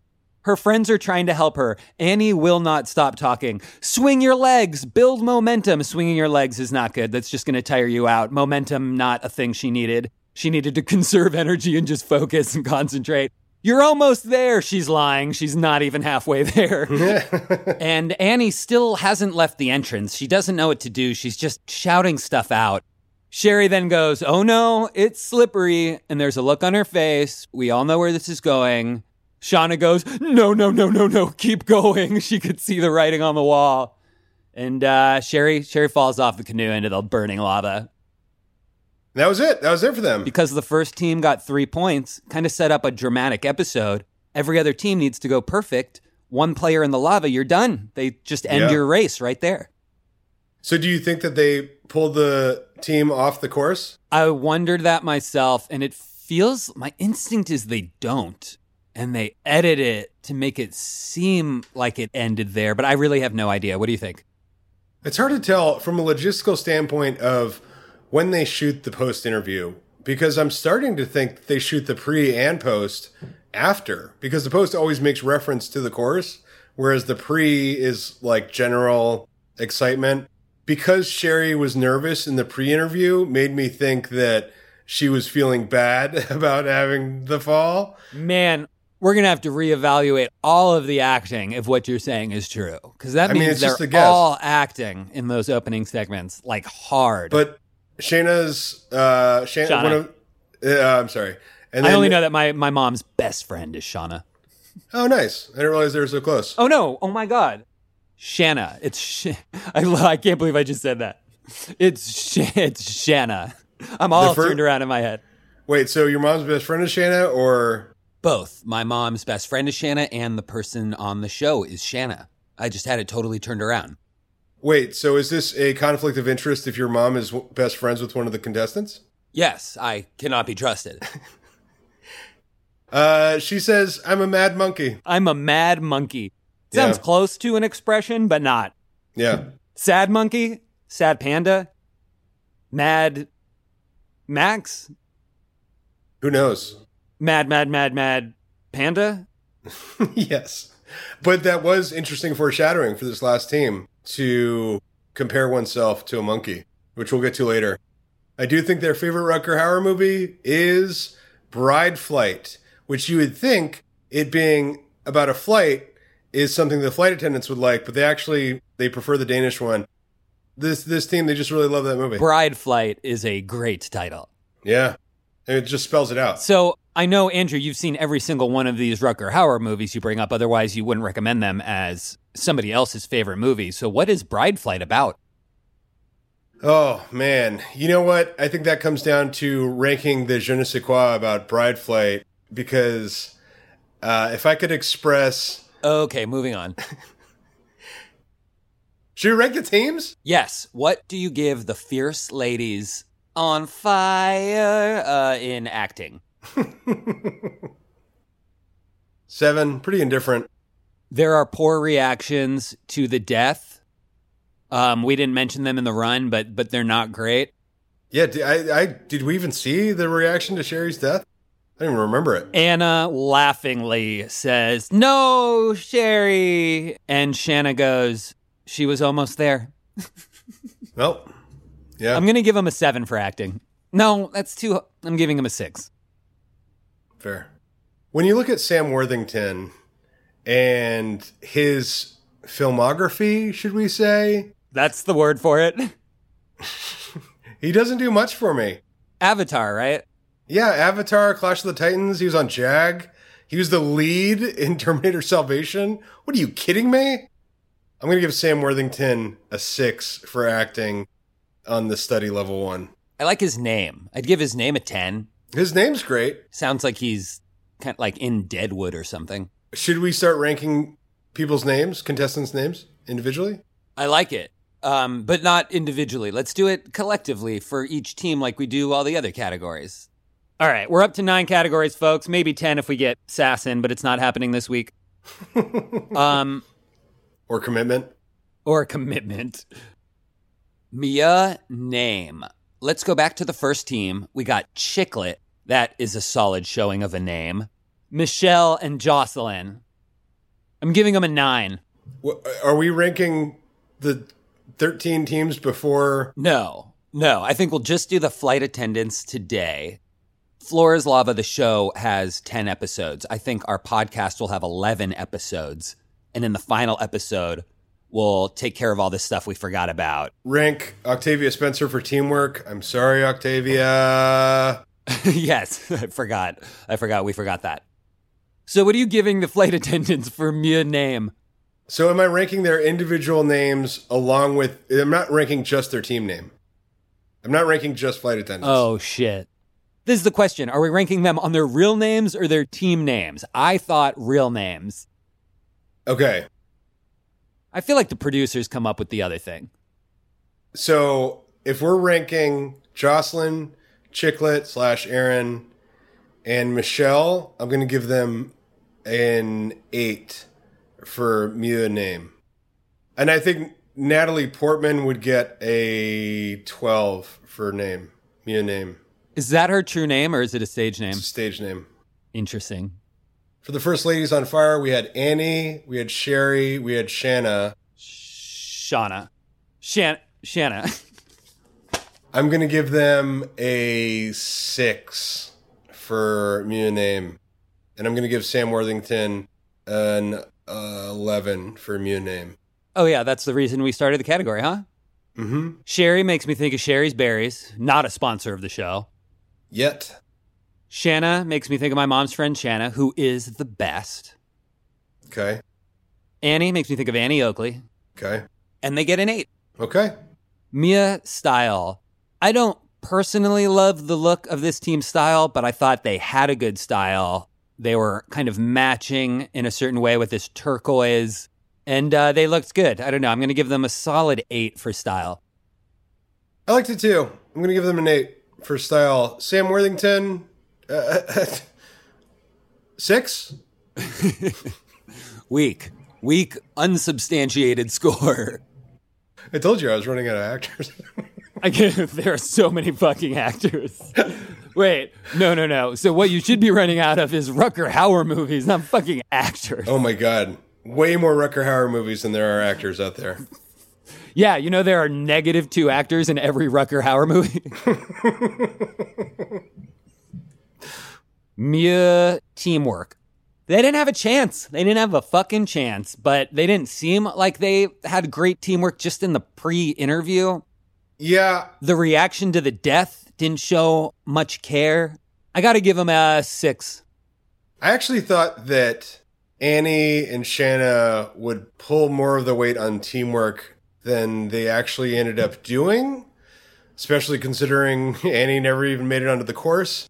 Her friends are trying to help her. Annie will not stop talking. Swing your legs, build momentum. Swinging your legs is not good. That's just going to tire you out. Momentum, not a thing she needed. She needed to conserve energy and just focus and concentrate. You're almost there. She's lying. She's not even halfway there. and Annie still hasn't left the entrance. She doesn't know what to do. She's just shouting stuff out. Sherry then goes, Oh no, it's slippery. And there's a look on her face. We all know where this is going. Shauna goes, No, no, no, no, no, keep going. She could see the writing on the wall. And uh, Sherry, Sherry falls off the canoe into the burning lava. That was it. That was it for them. Because the first team got three points, kind of set up a dramatic episode. Every other team needs to go perfect. One player in the lava, you're done. They just end Yeah. your race right there. So, do you think that they pulled the team off the course? I wondered that myself, and it feels my instinct is they don't. And they edit it to make it seem like it ended there, but I really have no idea. What do you think? It's hard to tell from a logistical standpoint of when they shoot the post interview because I'm starting to think they shoot the pre and post after because the post always makes reference to the course, whereas the pre is like general excitement. Because Sherry was nervous in the pre interview, made me think that she was feeling bad about having the fall. Man, we're going to have to reevaluate all of the acting if what you're saying is true. Because that I means just they're all acting in those opening segments like hard. But Shayna's, uh, Shayna, Shauna. One of, uh, I'm sorry. And I only know that my, my mom's best friend is Shauna. Oh, nice. I didn't realize they were so close. Oh no! Oh my God, Shanna. It's Sh- I, I can't believe I just said that. It's Sh- it's Shanna. I'm all fir- turned around in my head. Wait, so your mom's best friend is Shanna, or Both. My mom's best friend is Shanna, and the person on the show is Shanna. I just had it totally turned around. Wait, so is this a conflict of interest if your mom is w- best friends with one of the contestants? Yes, I cannot be trusted. Uh, she says, "I'm a mad monkey." I'm a mad monkey. Sounds Yeah. close to an expression, but not. Yeah, Sad monkey, sad panda, mad Max, who knows? mad, mad, mad, mad panda. yes, but that was interesting foreshadowing for this last team to compare oneself to a monkey, which we'll get to later. I do think their favorite Rutger Hauer movie is Bride Flight, which you would think it being about a flight is something the flight attendants would like, but they actually they prefer the Danish one. This this team they just really love that movie. Bride Flight is a great title. yeah, and it just spells it out. So I know, Andrew, you've seen every single one of these Rutger Hauer movies you bring up. Otherwise, you wouldn't recommend them as somebody else's favorite movie. So, what is Bride Flight about? Oh man, you know what? I think that comes down to ranking the je ne sais quoi about Bride Flight because uh, if I could express, Okay, moving on. should we rank the teams? Yes. What do you give the fierce ladies on fire uh, in acting? Seven, pretty indifferent. There are poor reactions to the death. Um, we didn't mention them in the run, but but they're not great. Yeah, did, I, I did we even see the reaction to Sherry's death? I don't even remember it. Anna laughingly says, "No, Sherry," and Shanna goes, "She was almost there." Well, yeah, I'm gonna give him a seven for acting. No, that's too. I'm giving him a six. fair. When you look at Sam Worthington and his filmography, should we say, That's the word for it. he doesn't do much for me. Avatar, right? Yeah, Avatar, Clash of the Titans. He was on Jag. He was the lead in Terminator Salvation. What are you kidding me? I'm going to give Sam Worthington a six for acting on the study level one. I like his name. I'd give his name a ten. His name's great. Sounds like he's kind of like in Deadwood or something. Should we start ranking people's names, contestants' names individually? I like it, um, but not individually. Let's do it collectively for each team, like we do all the other categories. All right, we're up to nine categories, folks. Maybe ten if we get Sass in, but it's not happening this week. um, Or commitment? or commitment. Mia name. Let's go back to the first team. We got Chicklet. That is a solid showing of a name. Michelle and Jocelyn. I'm giving them a nine. Are we ranking the 13 teams before? No, no. I think we'll just do the flight attendants today. Floor is Lava, the show, has 10 episodes. I think our podcast will have 11 episodes. And in the final episode, we'll take care of all this stuff we forgot about. Rank Octavia Spencer for teamwork. I'm sorry, Octavia. yes, I forgot. I forgot. We forgot that. So, what are you giving the flight attendants for Mia name? So, am I ranking their individual names along with? I'm not ranking just their team name. I'm not ranking just flight attendants. Oh, shit. This is the question. Are we ranking them on their real names or their team names? I thought real names. okay. I feel like the producers come up with the other thing. So, if we're ranking Jocelyn, Chicklet slash Aaron, and Michelle, I'm going to give them an eight for Mia name, and I think Natalie Portman would get a 12 for name Mia name. Is that her true name or is it a stage name? A stage name. Interesting. For the first ladies on fire, we had Annie, we had Sherry, we had Shanna. Shauna. Shan- Shanna. I'm gonna give them a six for Mia name, and I'm gonna give Sam Worthington an uh, eleven for Mia name. oh, yeah, that's the reason we started the category, huh? Mm-hmm. Sherry makes me think of Shari's Berries, not a sponsor of the show. Yet, Shanna makes me think of my mom's friend Shanna, who is the best. okay, Annie makes me think of Annie Oakley, okay, and they get an eight. okay. Mia style. I don't personally love the look of this team's style, but I thought they had a good style. They were kind of matching in a certain way with this turquoise, and uh, they looked good. I don't know. I'm going to give them a solid eight for style. I liked it too. I'm gonna give them an eight for style. Sam Worthington, uh, six. Weak, weak, unsubstantiated score. I told you I was running out of actors. I get, there are so many fucking actors. Wait, no, no, no. So what you should be running out of is Rutger Hauer movies, not fucking actors. oh my god, way more Rutger Hauer movies than there are actors out there. Yeah, you know there are negative two actors in every Rutger Hauer movie. Mia teamwork. They didn't have a chance. They didn't have a fucking chance, but they didn't seem like they had great teamwork just in the pre interview. Yeah, The reaction to the death didn't show much care. I got to give them a six. I actually thought that Annie and Shanna would pull more of the weight on teamwork than they actually ended up doing, especially considering Annie never even made it onto the course.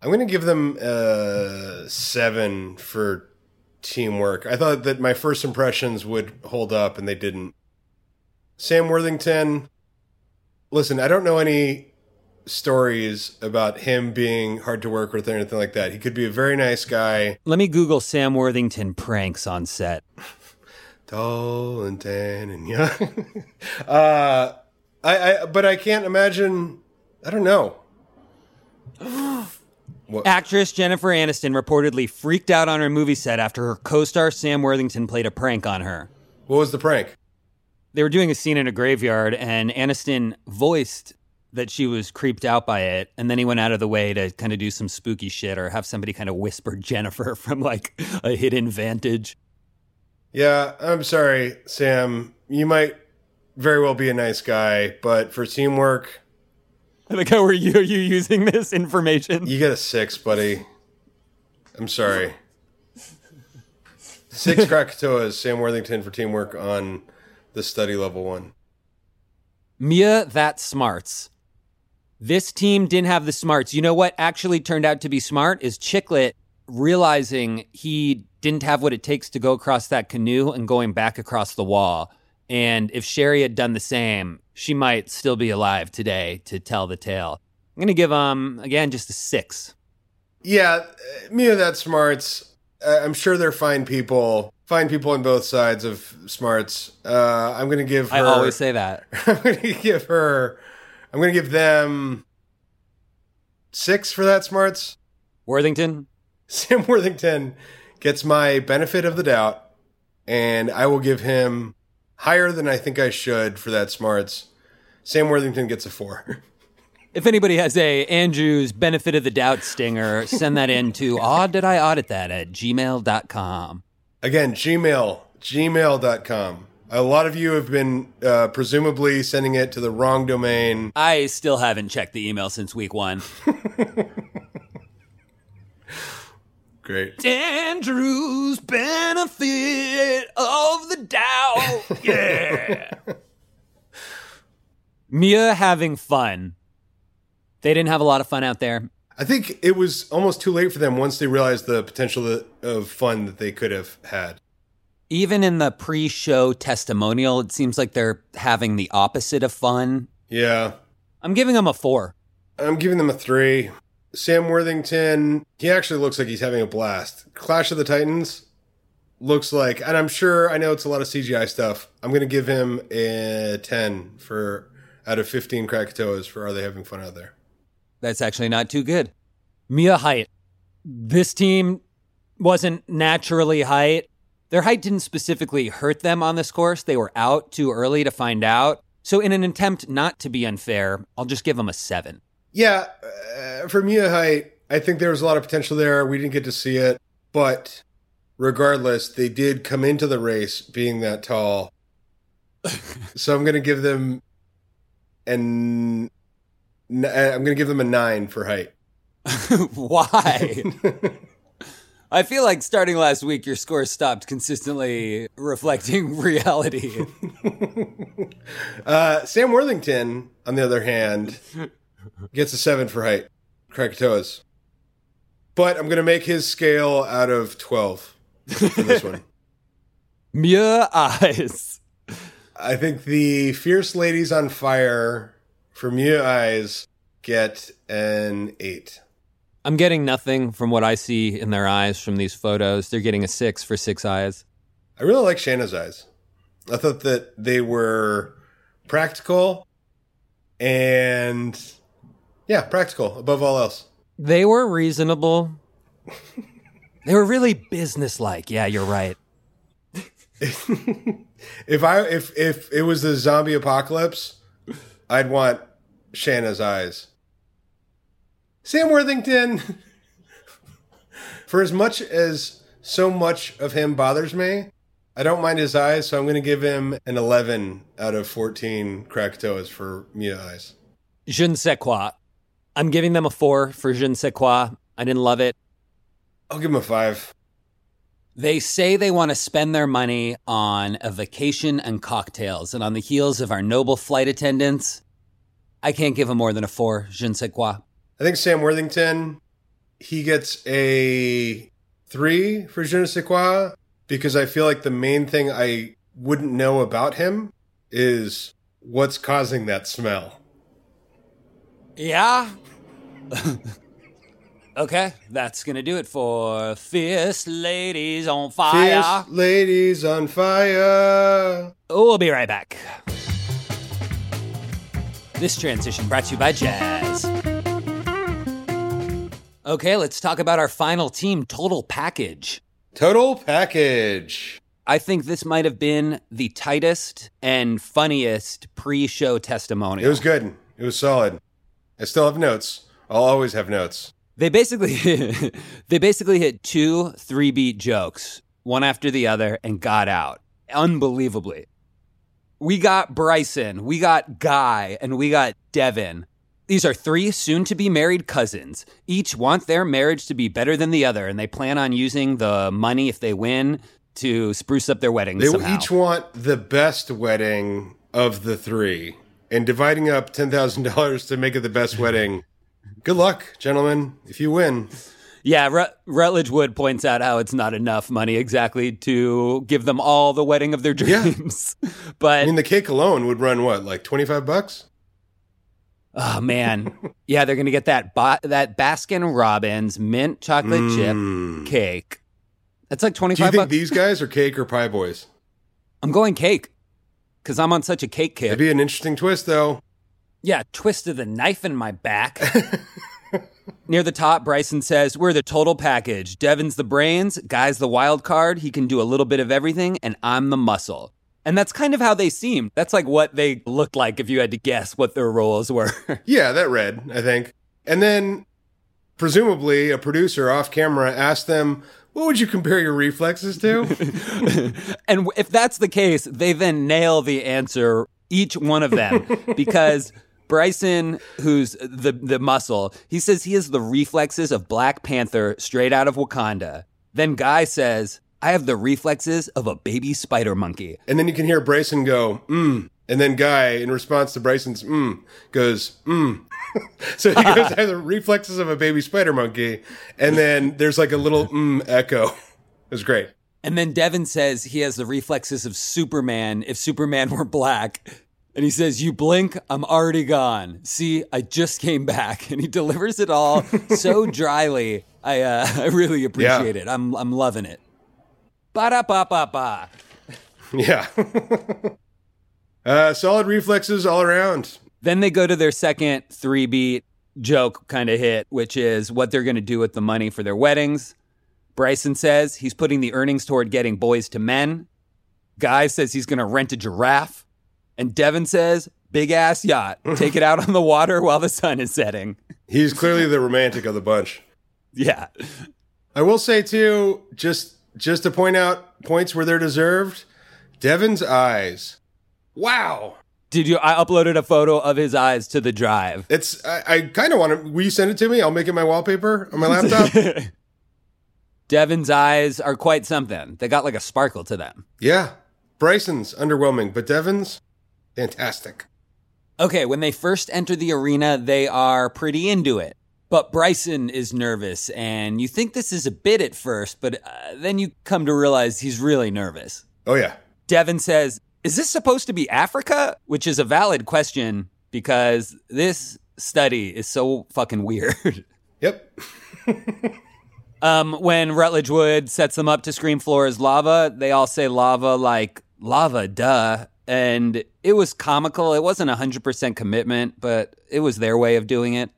I'm going to give them a seven for teamwork. I thought that my first impressions would hold up, and they didn't. Sam Worthington, listen, I don't know any stories about him being hard to work with or anything like that. He could be a very nice guy. Let me Google Sam Worthington pranks on set. tall and tan and young. uh, I, I, but I can't imagine. I don't know. What? Actress Jennifer Aniston reportedly freaked out on her movie set after her co star Sam Worthington played a prank on her. What was the prank? They were doing a scene in a graveyard, and Aniston voiced that she was creeped out by it. And then he went out of the way to kind of do some spooky shit or have somebody kind of whisper Jennifer from like a hidden vantage. Yeah, I'm sorry, Sam. You might very well be a nice guy, but for teamwork, Like, how are you, are you using this information? you get a six, buddy. I'm sorry. Six Krakatoas, Sam Worthington for teamwork on the study level one. Mia, that smarts. This team didn't have the smarts. You know what actually turned out to be smart is Chicklet realizing he didn't have what it takes to go across that canoe and going back across the wall. And if Sherry had done the same, she might still be alive today to tell the tale. I'm going to give um again just a 6. Yeah, Mia, that smarts. I'm sure they're fine people. Fine people on both sides of smarts. Uh, I'm going to give her. I always say that. I'm going to give her. I'm going to give them six for that smarts. Worthington, Sam Worthington gets my benefit of the doubt, and I will give him higher than I think I should for that smarts. Sam Worthington gets a four. if anybody has a Andrew's benefit of the doubt stinger, send that in to odd did I audit that at gmail.com. Again, Gmail, gmail.com. A lot of you have been uh, presumably sending it to the wrong domain. I still haven't checked the email since week one. Great. Andrew's benefit of the doubt. Yeah. Mia having fun. They didn't have a lot of fun out there. I think it was almost too late for them once they realized the potential of fun that they could have had. Even in the pre show testimonial, it seems like they're having the opposite of fun. Yeah. I'm giving them a four. I'm giving them a three. Sam Worthington, he actually looks like he's having a blast. Clash of the Titans looks like, and I'm sure I know it's a lot of CGI stuff. I'm going to give him a 10 for out of 15 Krakatoas for Are They Having Fun Out There? That's actually not too good. Mia height. This team wasn't naturally height. Their height didn't specifically hurt them on this course. They were out too early to find out. So, in an attempt not to be unfair, I'll just give them a seven. Yeah, uh, for Mia Height, I think there was a lot of potential there. We didn't get to see it, but regardless, they did come into the race being that tall. so I'm going to give them an n- uh, I'm going to give them a 9 for height. Why? I feel like starting last week, your score stopped consistently reflecting reality. Uh, Sam Worthington, on the other hand, gets a 7 for height. Krakatoas. But I'm going to make his scale out of 12 for this one. Mia eyes. I think the Fierce Ladies on Fire for Mia Eyes get an 8. I'm getting nothing from what I see in their eyes from these photos. They're getting a six for six eyes. I really like Shanna's eyes. I thought that they were practical and yeah, practical above all else. They were reasonable. they were really businesslike. Yeah, you're right. If I if if it was the zombie apocalypse, I'd want Shanna's eyes. Sam Worthington, For as much as so much of him bothers me, I don't mind his eyes, so I'm going to give him an 11 out of 14 Krakatoas for Mia eyes. Je ne sais quoi. I'm giving them a four for je ne sais quoi. I didn't love it. I'll give him a five. They say they want to spend their money on a vacation and cocktails, and on the heels of our noble flight attendants, I can't give him more than a four. Je ne sais quoi. I think Sam Worthington, he gets a three for Je ne sais quoi because I feel like the main thing I wouldn't know about him is what's causing that smell. Yeah. okay, that's gonna do it for Fierce Ladies on Fire. Fierce ladies on fire. We'll be right back. This transition brought to you by Jazz. Okay, let's talk about our final team, Total Package. Total package. I think this might have been the tightest and funniest pre show testimonial. It was good. It was solid. I still have notes. I'll always have notes. They basically they basically hit two three beat jokes, one after the other, and got out. Unbelievably. We got Bryson, we got Guy, and we got Devin. These are three soon to be married cousins. Each want their marriage to be better than the other, and they plan on using the money if they win to spruce up their wedding. They somehow. each want the best wedding of the three. And dividing up $10,000 to make it the best wedding. Good luck, gentlemen, if you win. Yeah, Rut- Rutledge Wood points out how it's not enough money exactly to give them all the wedding of their dreams. Yeah. but I mean, the cake alone would run what, like 25 bucks? oh man, yeah, they're gonna get that that Baskin Robbins mint chocolate Mm. chip cake. That's like twenty Do you think bucks. these guys are cake or pie boys? I'm going cake because I'm on such a cake kick. It'd be an interesting twist, though. Yeah, twist of the knife in my back. Near the top, Bryson says, We're the total package. Devin's the brains, Guy's the wild card. He can do a little bit of everything, and I'm the muscle. And that's kind of how they seemed. That's like what they looked like if you had to guess what their roles were. Yeah, that read, I think. And then, presumably, a producer off camera asked them, What would you compare your reflexes to? and if that's the case, they then nail the answer, each one of them, because Bryson, who's the the muscle, he says he has the reflexes of Black Panther straight out of Wakanda. Then Guy says, "I have the reflexes of a baby spider monkey." and then you can hear Bryson go, mm. And then Guy, in response to Bryson's mm, goes, mm. so he goes, I have the reflexes of a baby spider monkey. And then there's like a little mm echo. It was great. And then Devin says he has the reflexes of Superman if Superman were black. And he says, You blink, I'm already gone. See, I just came back. And he delivers it all so dryly. I, uh, I really appreciate it. I'm, I'm loving it. Ba da ba ba ba. Yeah. uh, solid reflexes all around. Then they go to their second three beat joke kind of hit, which is what they're going to do with the money for their weddings. Bryson says he's putting the earnings toward getting Boyz II Men. Guy says he's going to rent a giraffe. And Devin says, big ass yacht. Take it out on the water while the sun is setting. He's clearly the romantic of the bunch. Yeah. I will say too, just just to point out points where they're deserved. Devin's eyes. Wow. Did you? I uploaded a photo of his eyes to the drive. It's I, I kind of want to. Will you send it to me? I'll make it my wallpaper on my laptop. Devin's eyes are quite something. They got like a sparkle to them. yeah, Bryson's underwhelming, but Devin's fantastic. Okay, when they first enter the arena, they are pretty into it. But Bryson is nervous, and you think this is a bit at first, but uh, then you come to realize he's really nervous. Oh yeah, Devin says, Is this supposed to be Africa? Which is a valid question because this study is so fucking weird. yep. um, when Rutledge Wood sets them up to scream floor is lava, they all say lava like lava, duh. And it was comical. It wasn't 100% commitment, but it was their way of doing it.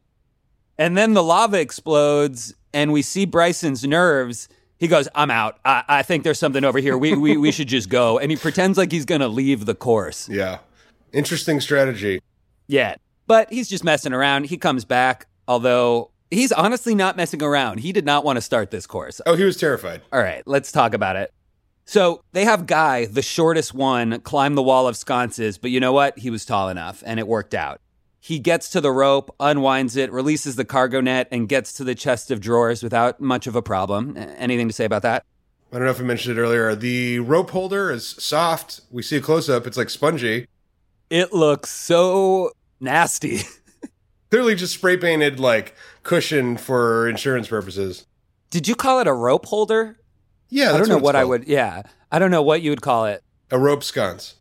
And then the lava explodes, and we see Bryson's nerves. He goes, I'm out. I, I think there's something over here. We, we, we should just go. And he pretends like he's going to leave the course. Yeah, interesting strategy. Yeah. But he's just messing around. He comes back, although He's honestly not messing around. He did not want to start this course. Oh, he was terrified. All right, let's talk about it. So they have Guy, the shortest one, climb the wall of sconces, but you know what? He was tall enough and it worked out. He gets to the rope, unwinds it, releases the cargo net, and gets to the chest of drawers without much of a problem. Anything to say about that? I don't know if I mentioned it earlier. The rope holder is soft. We see a close up, it's like spongy. It looks so nasty. Clearly just spray painted like cushion for insurance purposes. Did you call it a rope holder? Yeah, I don't know what, what, I would. Yeah, I don't know what you would call it. A rope sconce.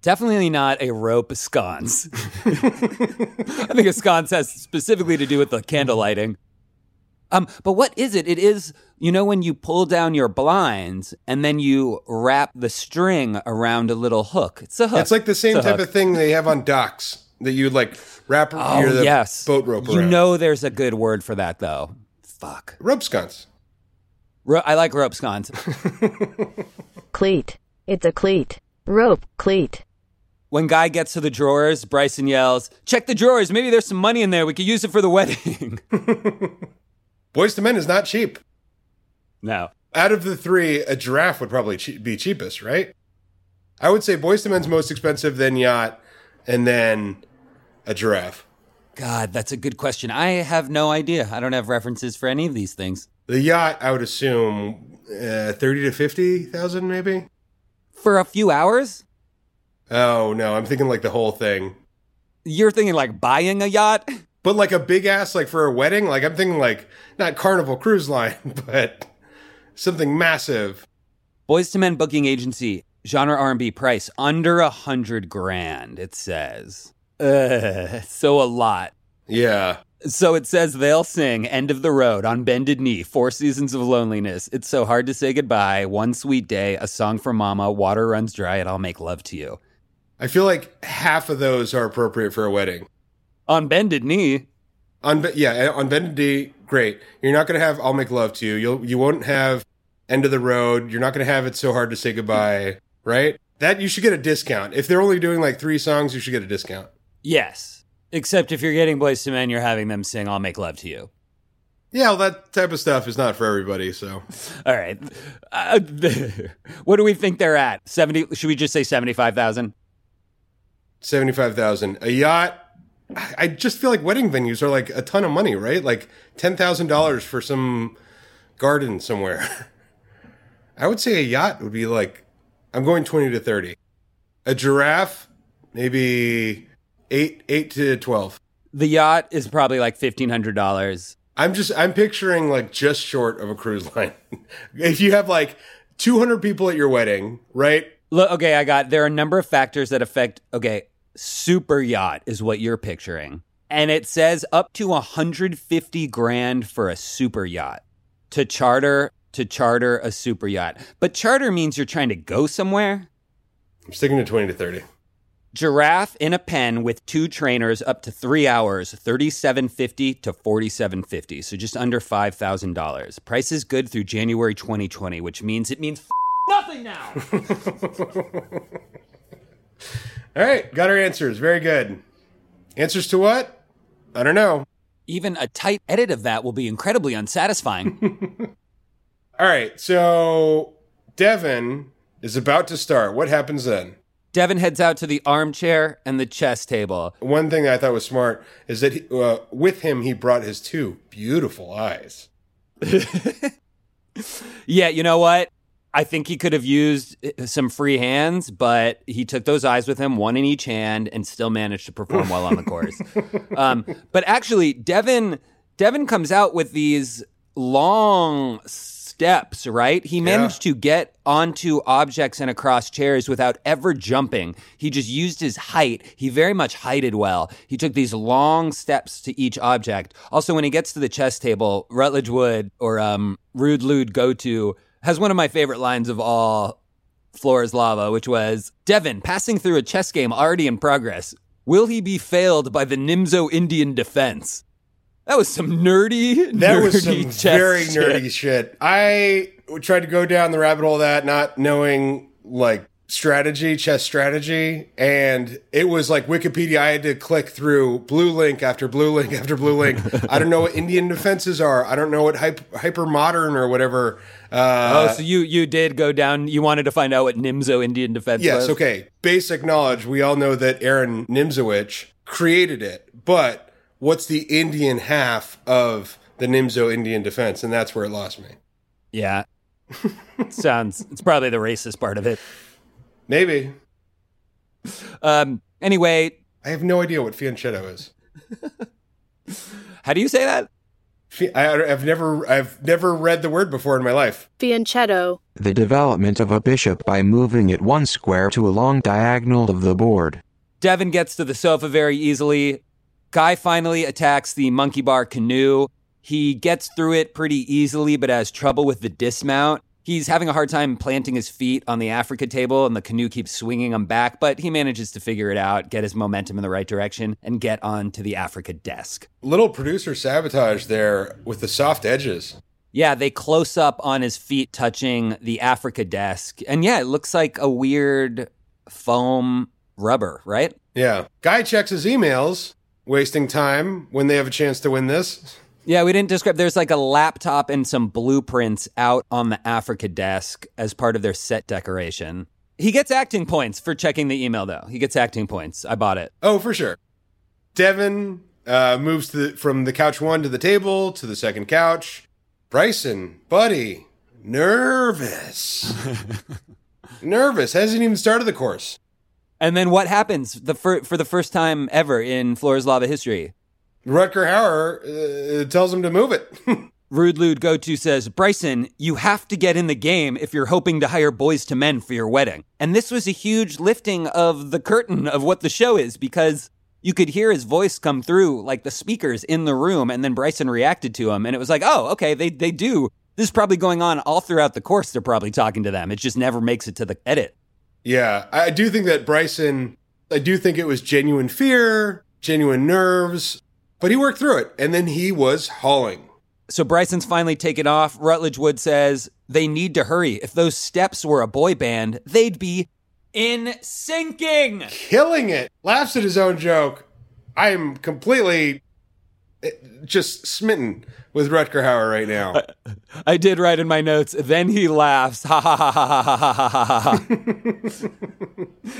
Definitely not a rope sconce. I think a sconce has specifically to do with the candle lighting. Um, but what is it? It is, you know, when you pull down your blinds and then you wrap the string around a little hook. It's a hook. It's like the same type hook. of thing they have on docks that you like wrap Oh your yes, boat rope around. You know, there's a good word for that though. Fuck. rope sconce. Ro- I like rope sconce. Cleat. It's a cleat. Rope, cleat. when Guy gets to the drawers, Bryson yells, "Check the drawers. Maybe there's some money in there. We could use it for the wedding." Boyz II Men is not cheap. no. Out of the three, a giraffe would probably che- be cheapest, right? I would say Boyz II Men's most expensive, then yacht, and then a giraffe. God, that's a good question. I have no idea. I don't have references for any of these things. The yacht, I would assume, uh, thirty to fifty thousand, maybe. For a few hours? Oh no, I'm thinking like the whole thing. You're thinking like buying a yacht? But like a big ass, like for a wedding, like I'm thinking like not Carnival Cruise Line, but something massive. Boyz II Men booking agency, genre R&B price under a hundred grand. It says. Ugh, so a lot. Yeah. So it says they'll sing End of the Road on Bended Knee, Four Seasons of Loneliness. It's so hard to say goodbye. One sweet day, a song for mama, water runs dry, and I'll make love to you. I feel like half of those are appropriate for a wedding. On Bended Knee, On yeah, eh, on Bended Knee, great. You're not gonna have "I'll Make Love to You." You'll you won't have "End of the Road." You're not gonna have "It's So Hard to Say Goodbye." Right? That you should get a discount. If they're only doing like three songs, you should get a discount. yes. Except if you're getting Boyz II Men, you're having them sing I'll Make Love to You. Yeah, well, that type of stuff is not for everybody. So All right. Uh, what do we think they're at? 70 should we just say 75,000? seventy-five thousand a yacht. I I just feel like wedding venues are like a ton of money, right? Like ten thousand dollars for some garden somewhere. I would say a yacht would be like I'm going twenty to thirty. A giraffe, maybe eight eight to twelve. The yacht is probably like $1500. I'm just I'm picturing like just short of a cruise line. if you have like 200 people at your wedding, right? Look, okay, I got there are a number of factors that affect okay, super yacht is what you're picturing. And it says up to 150 grand for a super yacht to charter to charter a super yacht. But charter means you're trying to go somewhere. I'm sticking to 20 to 30. Giraffe in a pen with two trainers up to three hours, thirty-seven fifty to forty-seven fifty, so just under five thousand dollars. Price is good through January 2020, which means it means f- nothing now. All right, got our answers. Very good. Answers to what? I don't know. Even a tight edit of that will be incredibly unsatisfying. All right, so Devin is about to start. What happens then? Devin heads out to the armchair and the chess table. One thing I thought was smart is that he, uh, with him he brought his two beautiful eyes. Yeah, you know what? I think he could have used uh, some free hands, but he took those eyes with him, one in each hand, and still managed to perform well on the course. Um, but actually, Devin Devin comes out with these long steps. Right? He managed to get onto objects and across chairs without ever jumping. He just used his height. He very much heighted well. He took these long steps to each object. Also, when he gets to the chess table, Rutledge Wood or um, Rude Lude Go To has one of my favorite lines of all Floor is Lava, which was Devin passing through a chess game already in progress. Will he be failed by the Nimzo Indian defense? That was some nerdy, That nerdy was some very nerdy shit. I tried to go down the rabbit hole of that, not knowing like strategy, chess strategy, and it was like Wikipedia. I had to click through blue link after blue link after blue link. I don't know what Indian defenses are. I don't know what hyper, hyper modern or whatever. Uh, oh, so you you did go down. You wanted to find out what Nimzo Indian defense yes, was. okay. Basic knowledge. We all know that Aaron Nimzowitsch created it, but what's the Indian half of the Nimzo Indian defense? And that's where it lost me. Yeah. Sounds. It's probably the racist part of it. Maybe. Um. Anyway, I have no idea what fianchetto is. how do you say that? I, I've never, I've never read the word before in my life. Fianchetto. The development of a bishop by moving it one square to a long diagonal of the board. Devin gets to the sofa very easily. Guy finally attacks the monkey bar canoe. He gets through it pretty easily, but has trouble with the dismount. He's having a hard time planting his feet on the Africa table, and the canoe keeps swinging him back, but he manages to figure it out, get his momentum in the right direction, and get onto the Africa desk. Little producer sabotage there with the soft edges. Yeah, they close up on his feet touching the Africa desk. And yeah, it looks like a weird foam rubber, right? Yeah. Guy checks his emails, wasting time when they have a chance to win this. Yeah, we didn't describe. There's like a laptop and some blueprints out on the Africa desk as part of their set decoration. He gets acting points for checking the email, though. He gets acting points. I bought it. Oh, for sure. Devin uh, moves to the, from the couch one to the table to the second couch. Bryson, buddy, nervous. nervous. Hasn't even started the course. And then what happens the fir- for the first time ever in Floor is Lava history? Rutger Hauer uh, tells him to move it. Rude Lude Go To says, Bryson, you have to get in the game if you're hoping to hire Boyz II Men for your wedding. And this was a huge lifting of the curtain of what the show is because you could hear his voice come through like the speakers in the room. And then Bryson reacted to him. And it was like, oh, okay, they, they do. This is probably going on all throughout the course. They're probably talking to them. It just never makes it to the edit. Yeah, I do think that Bryson, I do think it was genuine fear, genuine nerves, but he worked through it. And then he was hauling. So Bryson's finally taken off. Rutledge Wood says they need to hurry. If those steps were a boy band, they'd be in sinking. killing it. Laughs at his own joke. I am completely just smitten with Rutger Hauer right now. I, I did write in my notes. Then he laughs. Ha ha ha ha ha ha ha ha.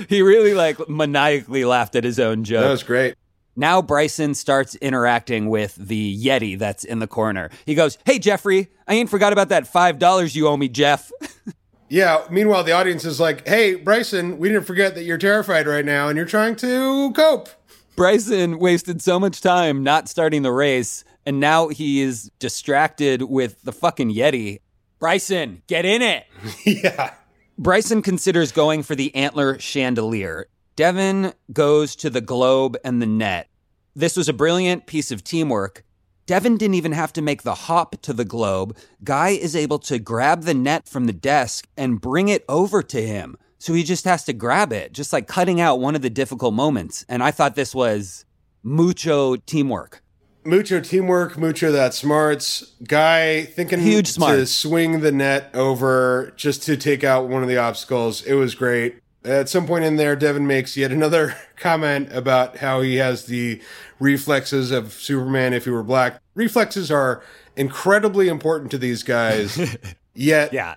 he really like maniacally laughed at his own joke. That was great. Now Bryson starts interacting with the Yeti that's in the corner. He goes, "Hey Jeffrey, I ain't forgot about that five dollars you owe me, Jeff." yeah. Meanwhile, the audience is like, "Hey Bryson, we didn't forget that you're terrified right now and you're trying to cope." Bryson wasted so much time not starting the race, and now he is distracted with the fucking Yeti. Bryson, get in it. yeah. Bryson considers going for the antler chandelier. Devin goes to the globe and the net. This was a brilliant piece of teamwork. Devin didn't even have to make the hop to the globe. Guy is able to grab the net from the desk and bring it over to him. So he just has to grab it, just like cutting out one of the difficult moments. And I thought this was mucho teamwork. Mucho teamwork, mucho that smarts. Guy thinking Huge to swing the net over just to take out one of the obstacles. It was great. At some point in there, Devin makes yet another comment about how he has the reflexes of Superman if he were black. Reflexes are incredibly important to these guys. Yet, Yeah.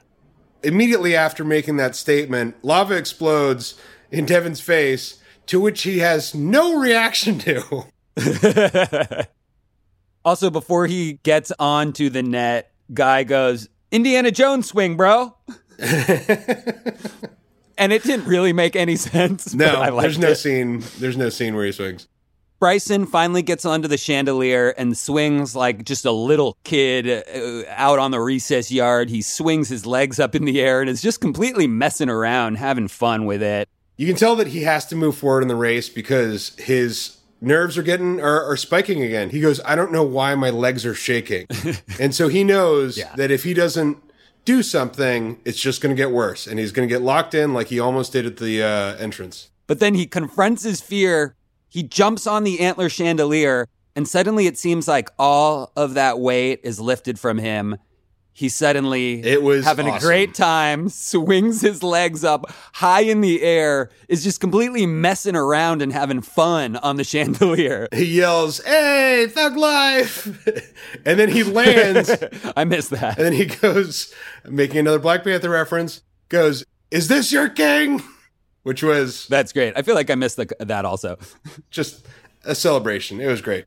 Immediately after making that statement, lava explodes in Devin's face, to which he has no reaction to. Also, before he gets onto the net, Guy goes, Indiana Jones swing, bro. and it didn't really make any sense. No, but I liked there's no it. scene. There's no scene where he swings. Bryson finally gets onto the chandelier and swings like just a little kid uh, out on the recess yard. He swings his legs up in the air and is just completely messing around, having fun with it. You can tell that he has to move forward in the race because his nerves are getting are, are spiking again. He goes, I don't know why my legs are shaking, and so he knows Yeah. that if he doesn't do something, it's just going to get worse, and he's going to get locked in like he almost did at the uh, entrance. But then he confronts his fear. He jumps on the antler chandelier, and suddenly it seems like all of that weight is lifted from him. he suddenly It was having a great time, swings his legs up high in the air, is just completely messing around and having fun on the chandelier. He yells, "Hey, thug life!" and then he lands, I missed that. And then he goes, making another Black Panther reference. Goes, "Is this your king?" Which was That's great. I feel like I missed the, that also. just a celebration. It was great.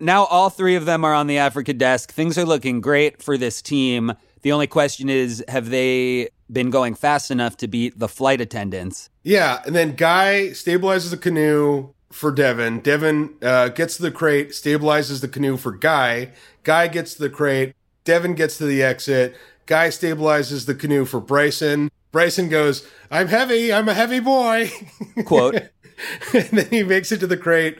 Now all three of them are on the Africa desk. Things are looking great for this team. The only question is, have they been going fast enough to beat the flight attendants? Yeah, and then Guy stabilizes the canoe for Devin. Devin uh, gets to the crate, stabilizes the canoe for Guy. Guy gets to the crate. Devin gets to the exit. Guy stabilizes the canoe for Bryson. Bryson goes, "I'm heavy. I'm a heavy boy." Quote. and then he makes it to the crate.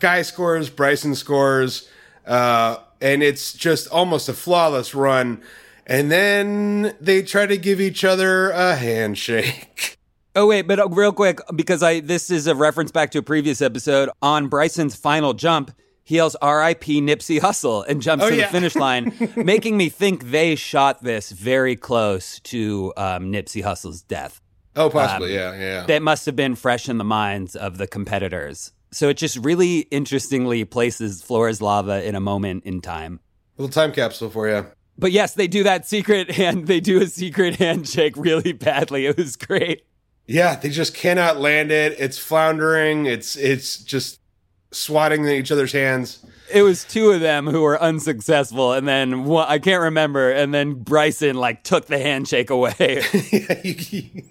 Guy scores, Bryson scores, uh, and it's just almost a flawless run. And then they try to give each other a handshake. Oh wait, but uh, real quick, because I this is a reference back to a previous episode on Bryson's final jump. He yells "R.I.P. Nipsey Hussle" and jumps Oh, to yeah. the finish line, making me think they shot this very close to um, Nipsey Hussle's death. Oh, possibly, yeah, yeah. That must have been fresh in the minds of the competitors. So it just really interestingly places Floor is Lava in a moment in time. A Little time capsule for you. But yes, they do that secret hand. They do a secret handshake really badly. It was great. Yeah, they just cannot land it. It's floundering. It's it's just swatting each other's hands. It was two of them who were unsuccessful, and then one, I can't remember. And then Bryson like took the handshake away. yeah, you,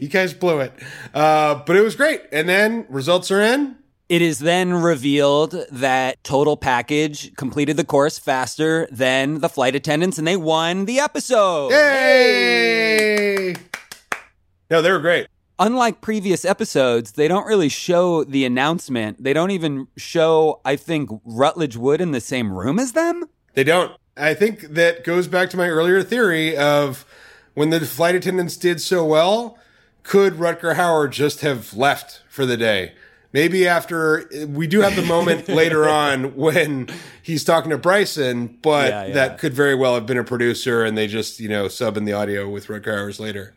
you guys blew it, uh, but it was great. And then results are in. it is then revealed that Total Package completed the course faster than the flight attendants, and they won the episode. Yay! No, they were great. Unlike previous episodes, they don't really show the announcement. They don't even show, I think, Rutledge Wood in the same room as them. They don't. I think that goes back to my earlier theory of when the flight attendants did so well, could Rutger Hauer just have left for the day? Maybe after we do have the moment later on when he's talking to Bryson, but Yeah, yeah. that could very well have been a producer and they just, you know, sub in the audio with Rutger Hauer's later.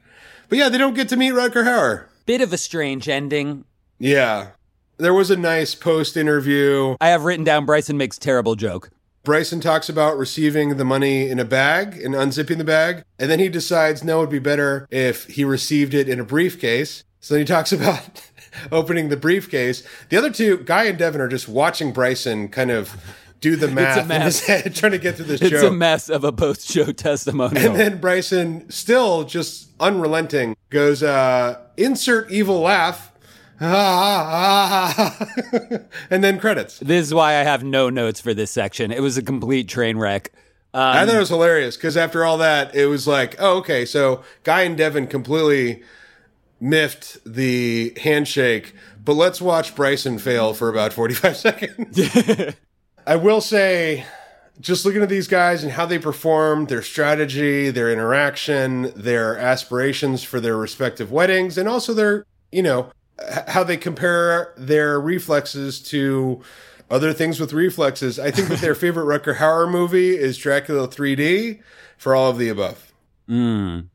But yeah, they don't get to meet Rutger Hauer. Bit of a strange ending. Yeah. There was a nice post interview. I have written down Bryson makes terrible joke. Bryson talks about receiving the money in a bag and unzipping the bag. And then he decides, no, it'd be better if he received it in a briefcase. So then he talks about opening the briefcase. The other two, Guy and Devin, are just watching Bryson kind of do the math in mess. his head, trying to get through this It's joke. a mess of a post show testimonial. and then Bryson, still just unrelenting, goes, uh, insert evil laugh. and then credits. this is why I have no notes for this section. It was a complete train wreck. I thought it was hilarious because after all that, it was like, oh, okay, so Guy and Devin completely miffed the handshake, but let's watch Bryson fail for about 45 seconds. I will say, just looking at these guys and how they performed, their strategy, their interaction, their aspirations for their respective weddings, and also their, you know, how they compare their reflexes to other things with reflexes. I think that their favorite Rutger Hauer movie is Dracula 3D for all of the above. Mm.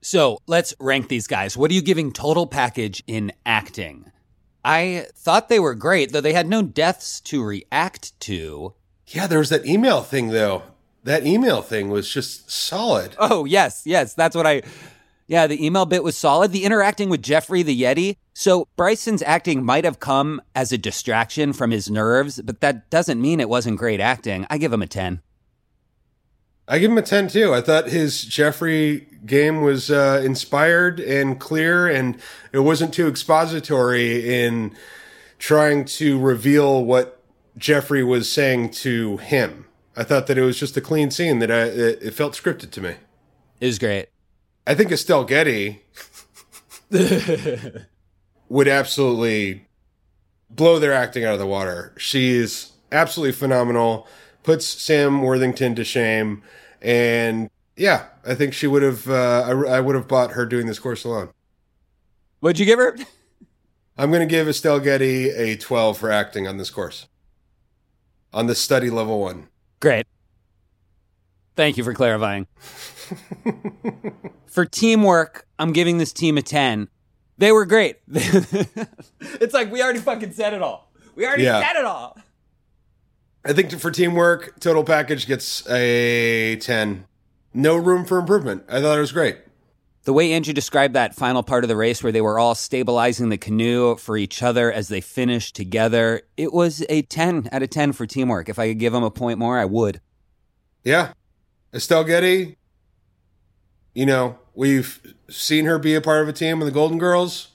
So let's rank these guys. What are you giving total package in acting? I thought they were great, though they had no deaths to react to. Yeah, there was that email thing though. That email thing was just solid. Oh, yes, yes, that's what I. Yeah, the email bit was solid. The interacting with Jeffrey the Yeti. So Bryson's acting might have come as a distraction from his nerves, but that doesn't mean it wasn't great acting. I give him a 10. I give him a 10 too. I thought his Jeffrey game was uh, inspired and clear, and it wasn't too expository in trying to reveal what Jeffrey was saying to him. I thought that it was just a clean scene that I, it, it felt scripted to me. It was great. I think Estelle Getty would absolutely blow their acting out of the water. She's absolutely phenomenal, puts Sam Worthington to shame, and yeah, I think she would have. Uh, I, I would have bought her doing this course alone. What'd you give her? I'm going to give Estelle Getty a 12 for acting on this course, on the study level one. Great. Thank you for clarifying. for teamwork, I'm giving this team a 10. They were great. it's like we already fucking said it all. We already Yeah. said it all. I think for teamwork, total package gets a 10. No room for improvement. I thought it was great. The way Andrew described that final part of the race where they were all stabilizing the canoe for each other as they finished together, it was a 10 out of 10 for teamwork. If I could give them a point more, I would. Yeah. Estelle Getty, you know, we've seen her be a part of a team with the Golden Girls.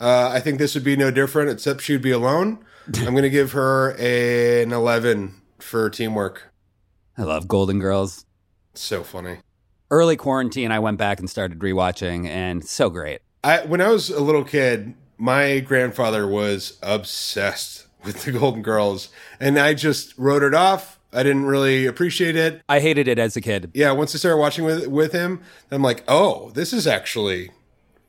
Uh, I think this would be no different, except she'd be alone. I'm going to give her a, an 11 for teamwork. I love Golden Girls. So funny. Early quarantine, I went back and started rewatching, and so great. I when I was a little kid, my grandfather was obsessed with the Golden Girls, and I just wrote it off. I didn't really appreciate it. I hated it as a kid. Yeah, once I started watching with with him, I'm like, oh, this is actually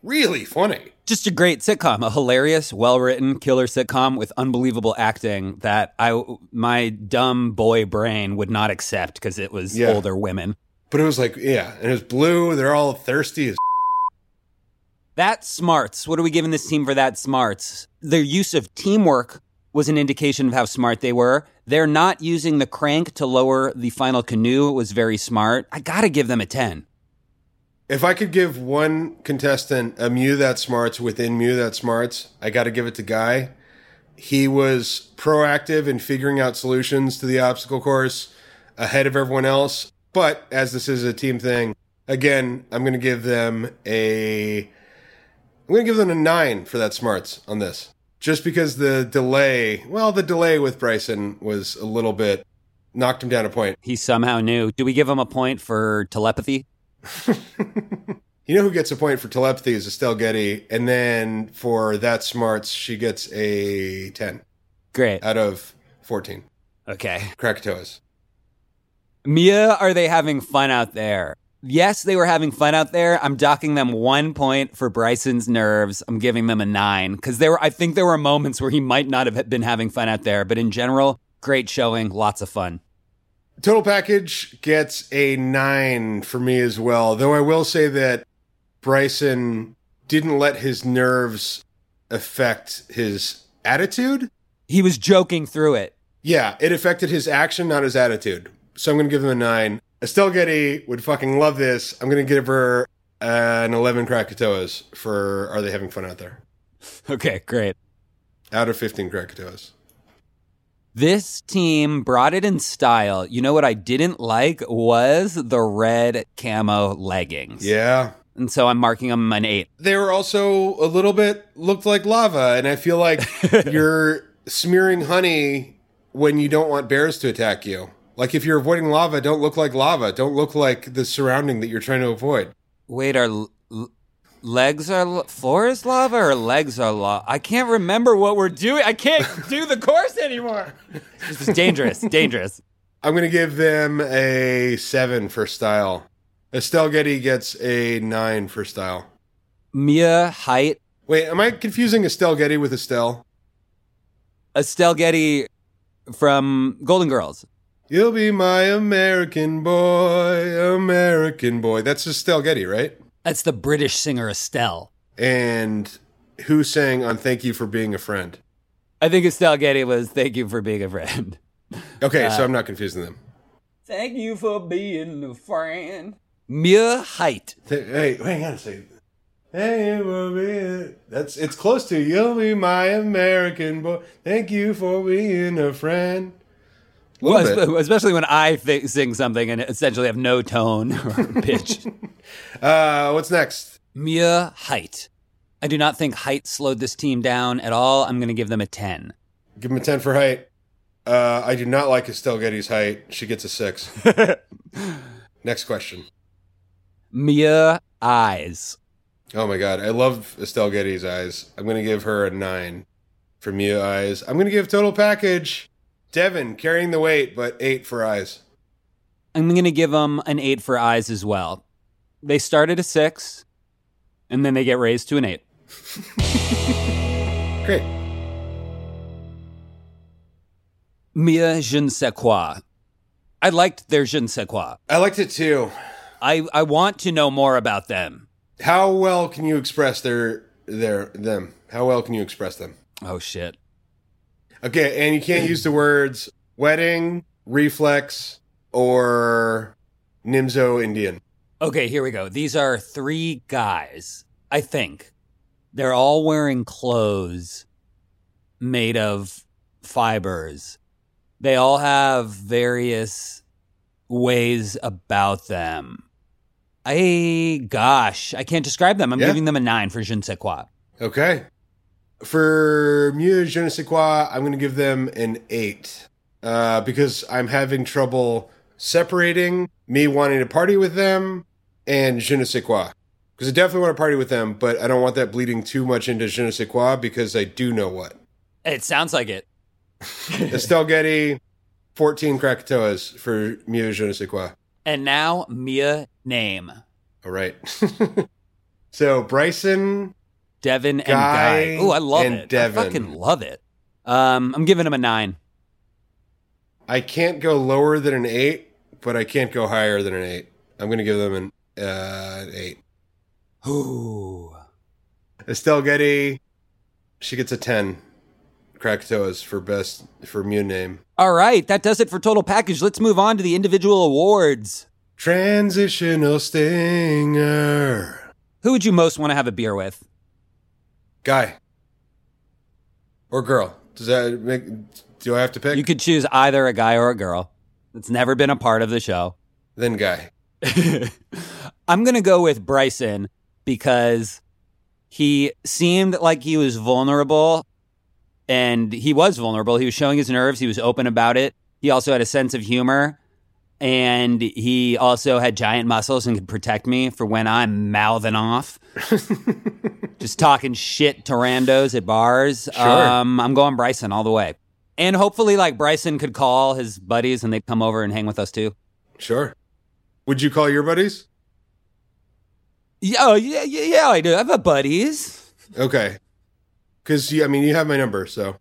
really funny. Just a great sitcom, a hilarious, well-written killer sitcom with unbelievable acting that I my dumb boy brain would not accept because it was Yeah. older women. But it was like, yeah, and it was blue. They're all thirsty as. That smarts. What are we giving this team for that smarts? Their use of teamwork was an indication of how smart they were. They're not using the crank to lower the final canoe. It was very smart. I got to give them a 10. If I could give one contestant a Mew that smarts within Mew that smarts, I got to give it to Guy. He was proactive in figuring out solutions to the obstacle course ahead of everyone else. But as this is a team thing, again, I'm going to give them a. I'm going to give them a nine for that smarts on this. Just because the delay, well, the delay with Bryson was a little bit knocked him down a point. He somehow knew. Do we give him a point for telepathy? You know who gets a point for telepathy is Estelle Getty, and then for that smarts, she gets a 10 Great. out of 14. Okay. Krakatoas. Mia, are they having fun out there? Yes, they were having fun out there. I'm docking them one point for Bryson's nerves. I'm giving them a nine because there were. I think there were moments where he might not have been having fun out there, but in general, great showing, lots of fun. Total package gets a 9 for me as well, though I will say that Bryson didn't let his nerves affect his attitude. He was joking through it. Yeah, it affected his action, not his attitude. So I'm going to give him a 9. Estelle Getty would fucking love this. I'm going to give her an 11 Krakatoas for Are They Having Fun Out There? Okay, great. Out of 15 Krakatoas. This team brought it in style. You know what I didn't like was the red camo leggings. Yeah. And so I'm marking them an eight. They were also a little bit looked like lava, and I feel like you're smearing honey when you don't want bears to attack you. Like if you're avoiding lava, don't look like lava. Don't look like the surrounding that you're trying to avoid. Wait, are legs are l- floor is lava or legs are lava? I can't remember what we're doing. I can't do the course anymore. This is dangerous. dangerous. I'm going to give them a seven for style. Estelle Getty gets a nine for style. Mia height, Wait, am I confusing Estelle Getty with Estelle? Estelle Getty from Golden Girls. You'll be my American boy, American boy. That's Estelle Getty, right? That's the British singer Estelle. And who sang on Thank You for Being a Friend? I think Estelle Getty was "Thank you for being a friend." Okay, so uh, I'm not confusing them. Thank you for being a friend. Mia height. Th- Hey, hang on a second. Hey, for being- that's it's close to you'll be my American boy. Thank you for being a friend. Well, especially when I th- sing something and essentially have no tone or pitch. Uh, what's next? Mia height. I do not think height slowed this team down at all. I'm going to give them a 10. Give them a ten for height. Uh, I do not like Estelle Getty's height. She gets a six. next question. Mia eyes. Oh my god, I love Estelle Getty's eyes. I'm gonna give her a nine for Mia eyes. I'm gonna give total package Devin carrying the weight, but eight for eyes. I'm going to give them an 8 for eyes as well. They started a 6 and then they get raised to an 8. Great. Mia je ne sais quoi. I liked their je ne sais quoi. I liked it too. I, I want to know more about them. How well can you express their their them? How well can you express them? Oh shit. Okay, and you can't use the words wedding, reflex, or Nimzo Indian. Okay, here we go. These are three guys, I think. They're all wearing clothes made of fibers. They all have various ways about them. I, gosh, I can't describe them. I'm Yeah. giving them a nine for je ne sais quoi. Okay. For Mieux Je ne sais quoi, I'm going to give them an eight uh, because I'm having trouble separating me wanting to party with them and Je ne sais quoi. Because I definitely want to party with them, but I don't want that bleeding too much into Je ne sais quoi because I do know what. It sounds like it. Estelle Getty, 14 Krakatoas for Mieux Je ne sais quoi. And now, Mia name. All right. so Bryson, Devin and Guy Guy. Oh, I love and it. Devin. I fucking love it. Um, I'm giving him a nine. I can't go lower than an eight, but I can't go higher than an eight. I'm going to give them an, uh, an eight. Ooh. Estelle Getty, she gets a 10. Krakatoas for best, for Mew name. All right, that does it for total package. Let's move on to the individual awards. Transitional stinger. Who would you most want to have a beer with? Guy. Or girl. Does that make, do I have to pick? You could choose either a guy or a girl. It's never been a part of the show. then guy. I'm going to go with Bryson because he seemed like he was vulnerable and he was vulnerable. He was showing his nerves, he was open about it. He also had a sense of humor and he also had giant muscles and could protect me for when I'm mouthing off. Just talking shit to randos at bars. Sure. Um, I'm going Bryson all the way. And hopefully, like, Bryson could call his buddies and they'd come over and hang with us too. Sure. Would you call your buddies? Yeah, oh, yeah, yeah, yeah, I do. I have a buddies. Okay. Because, I mean, you have my number, so.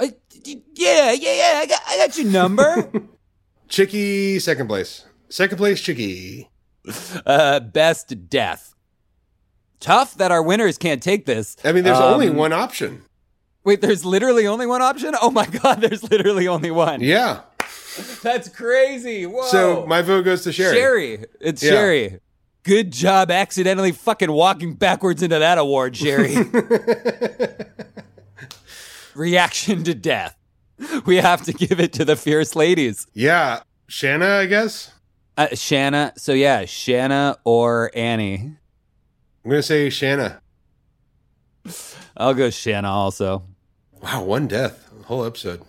Uh, yeah, yeah, yeah. I got, I got your number. Chicky, second place. Second place, Chicky. uh, best death. Tough that our winners can't take this. I mean, there's Um, only one option. Wait, there's literally only one option? Oh my god, there's literally only one. Yeah. That's crazy. Whoa. So my vote goes to Sherry. Sherry. It's Yeah. Sherry. Good job accidentally fucking walking backwards into that award, Sherry. Reaction to death. We have to give it to the fierce ladies. Yeah. Shanna, I guess. Uh, Shanna. So yeah, Shanna or Annie. I'm to say Shanna. I'll go Shanna also. Wow, one death. Whole episode.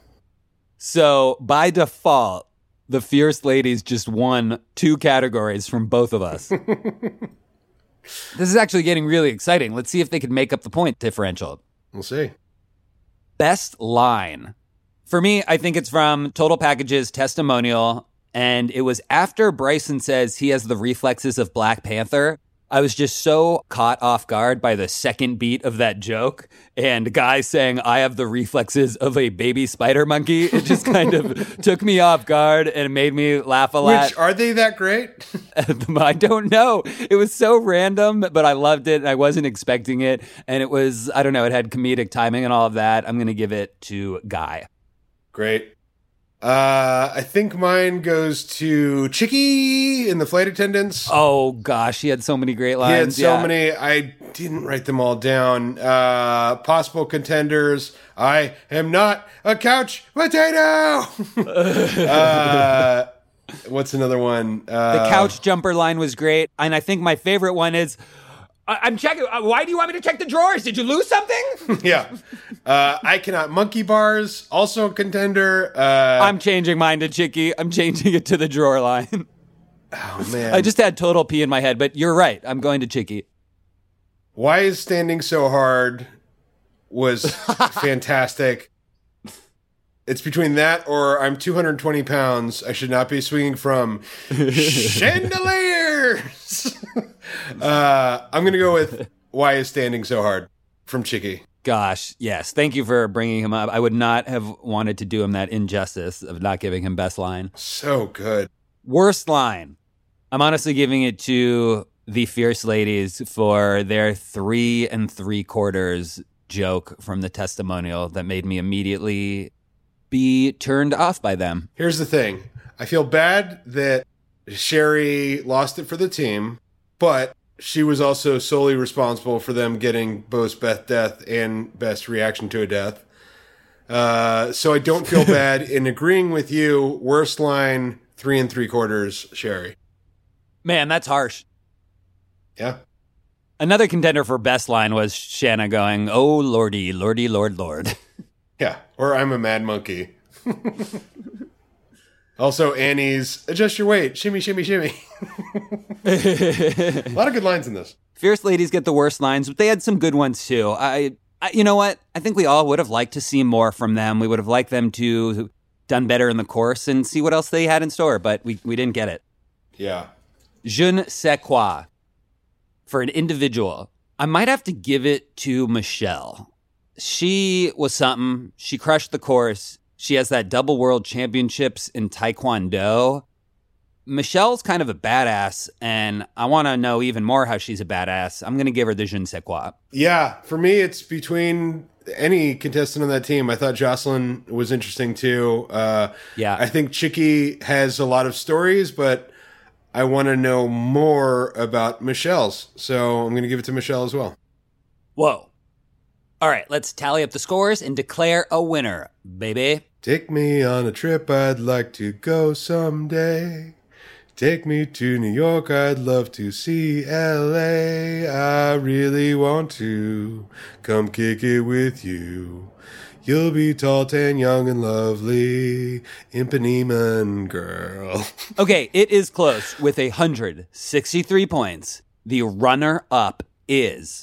So by default, the fierce ladies just won two categories from both of us. this is actually getting really exciting. Let's see if they can make up the point differential. We'll see. Best line. For me, I think it's from Total Package's testimonial. And it was after Bryson says he has the reflexes of Black Panther. I was just so caught off guard by the second beat of that joke and guy saying, I have the reflexes of a baby spider monkey. It just kind of took me off guard and made me laugh a lot. Which, are they that great? I don't know. It was so random, but I loved it. I wasn't expecting it. And it was, I don't know, it had comedic timing and all of that. I'm going to give it to Guy. Great. Uh, I think mine goes to Chicky in the flight attendants. Oh, gosh. He had so many great lines. he had so yeah. many. I didn't write them all down. Uh, possible contenders. I am not a couch potato. uh, what's another one? Uh, The couch jumper line was great. And I think my favorite one is I- I'm checking. uh, Why do you want me to check the drawers? Did you lose something? Yeah. Uh, I cannot monkey bars. Also a contender. Uh, I'm changing mine to Chicky. I'm changing it to the drawer line. oh man. I just had total pee in my head, but you're right. I'm going to Chicky. Why is standing so hard was fantastic. It's between that or I'm 220 pounds. I should not be swinging from chandeliers. uh, I'm going to go with why is standing so hard from Chicky. Gosh, yes. Thank you for bringing him up. I would not have wanted to do him that injustice of not giving him best line. So good. Worst line. I'm honestly giving it to the Fierce Ladies for their three and three quarters joke from the testimonial that made me immediately be turned off by them. Here's the thing I feel bad that Sherry lost it for the team, but she was also solely responsible for them getting both best death and best reaction to a death. Uh, so I don't feel bad in agreeing with you. Worst line, three and three quarters, Sherry. Man, that's harsh. Yeah. Another contender for best line was Shanna going, "Oh lordy, lordy, lord, lord." Yeah. Or I'm a mad monkey. also, Annie's adjust your weight, shimmy, shimmy, shimmy. a lot of good lines in this. Fierce ladies get the worst lines, but they had some good ones too. I, I you know what? I think we all would have liked to see more from them. We would have liked them to done better in the course and see what else they had in store, but we, we didn't get it. Yeah. Je ne sais quoi for an individual. I might have to give it to Michelle. She was something. She crushed the course. She has that double world championships in Taekwondo. Michelle's kind of a badass, and I want to know even more how she's a badass. I'm going to give her the je ne sais quoi. Yeah. For me, it's between any contestant on that team. I thought Jocelyn was interesting too. Uh, Yeah. I think Chicky has a lot of stories, but I want to know more about Michelle's. So I'm going to give it to Michelle as well. Whoa. All right, let's tally up the scores and declare a winner, baby. Take me on a trip I'd like to go someday. Take me to New York, I'd love to see LA. I really want to come kick it with you. You'll be tall, tan, young, and lovely. Ipanema girl. Okay, it is close with 163 points. The runner up is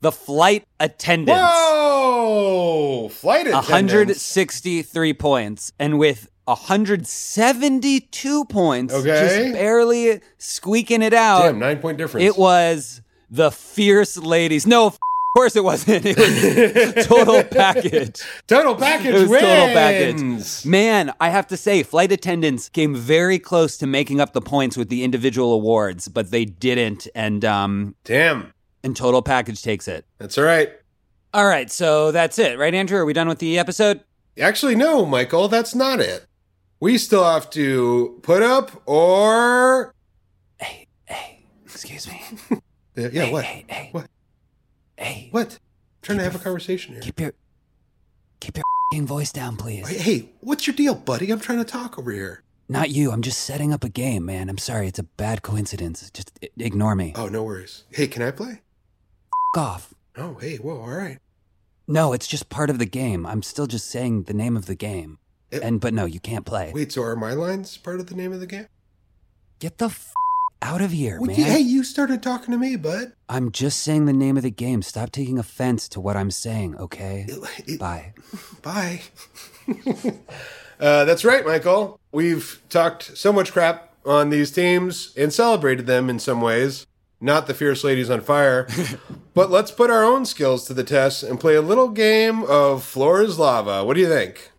the flight attendants. Whoa! Flight attendants. 163 points. And with 172 points, Okay. just barely squeaking it out, Damn, nine point difference. it was the fierce ladies. No, of course it wasn't. It was total package. total package It was wins. total package. Man, I have to say, flight attendants came very close to making up the points with the individual awards, but they didn't, and um, Damn, and total package takes it. that's all right. All right, so that's it, right, Andrew? Are we done with the episode? Actually, no, Michael, that's not it. We still have to put up or Hey, hey, excuse me. yeah, yeah, what? Hey, hey, What? hey, What? I'm trying to have a conversation here. keep your keep your fing voice down, please. Hey, hey, what's your deal, buddy? I'm trying to talk over here. Not you. I'm just setting up a game, man. I'm sorry. It's a bad coincidence. Just i- ignore me. Oh, no worries. Hey, can I play? Off. Oh, hey, whoa, all right. No, it's just part of the game. I'm still just saying the name of the game. It- And but no, you can't play. Wait, so are my lines part of the name of the game? Get the f- out of here, Well, man. hey, you started talking to me, bud. I'm just saying the name of the game. Stop taking offense to what I'm saying, okay? It- it- Bye. Bye. uh, that's right, Michael. We've talked so much crap on these teams and celebrated them in some ways. Not the Fierce Ladies on Fire. but let's put our own skills to the test and play a little game of Floor is Lava. What do you think?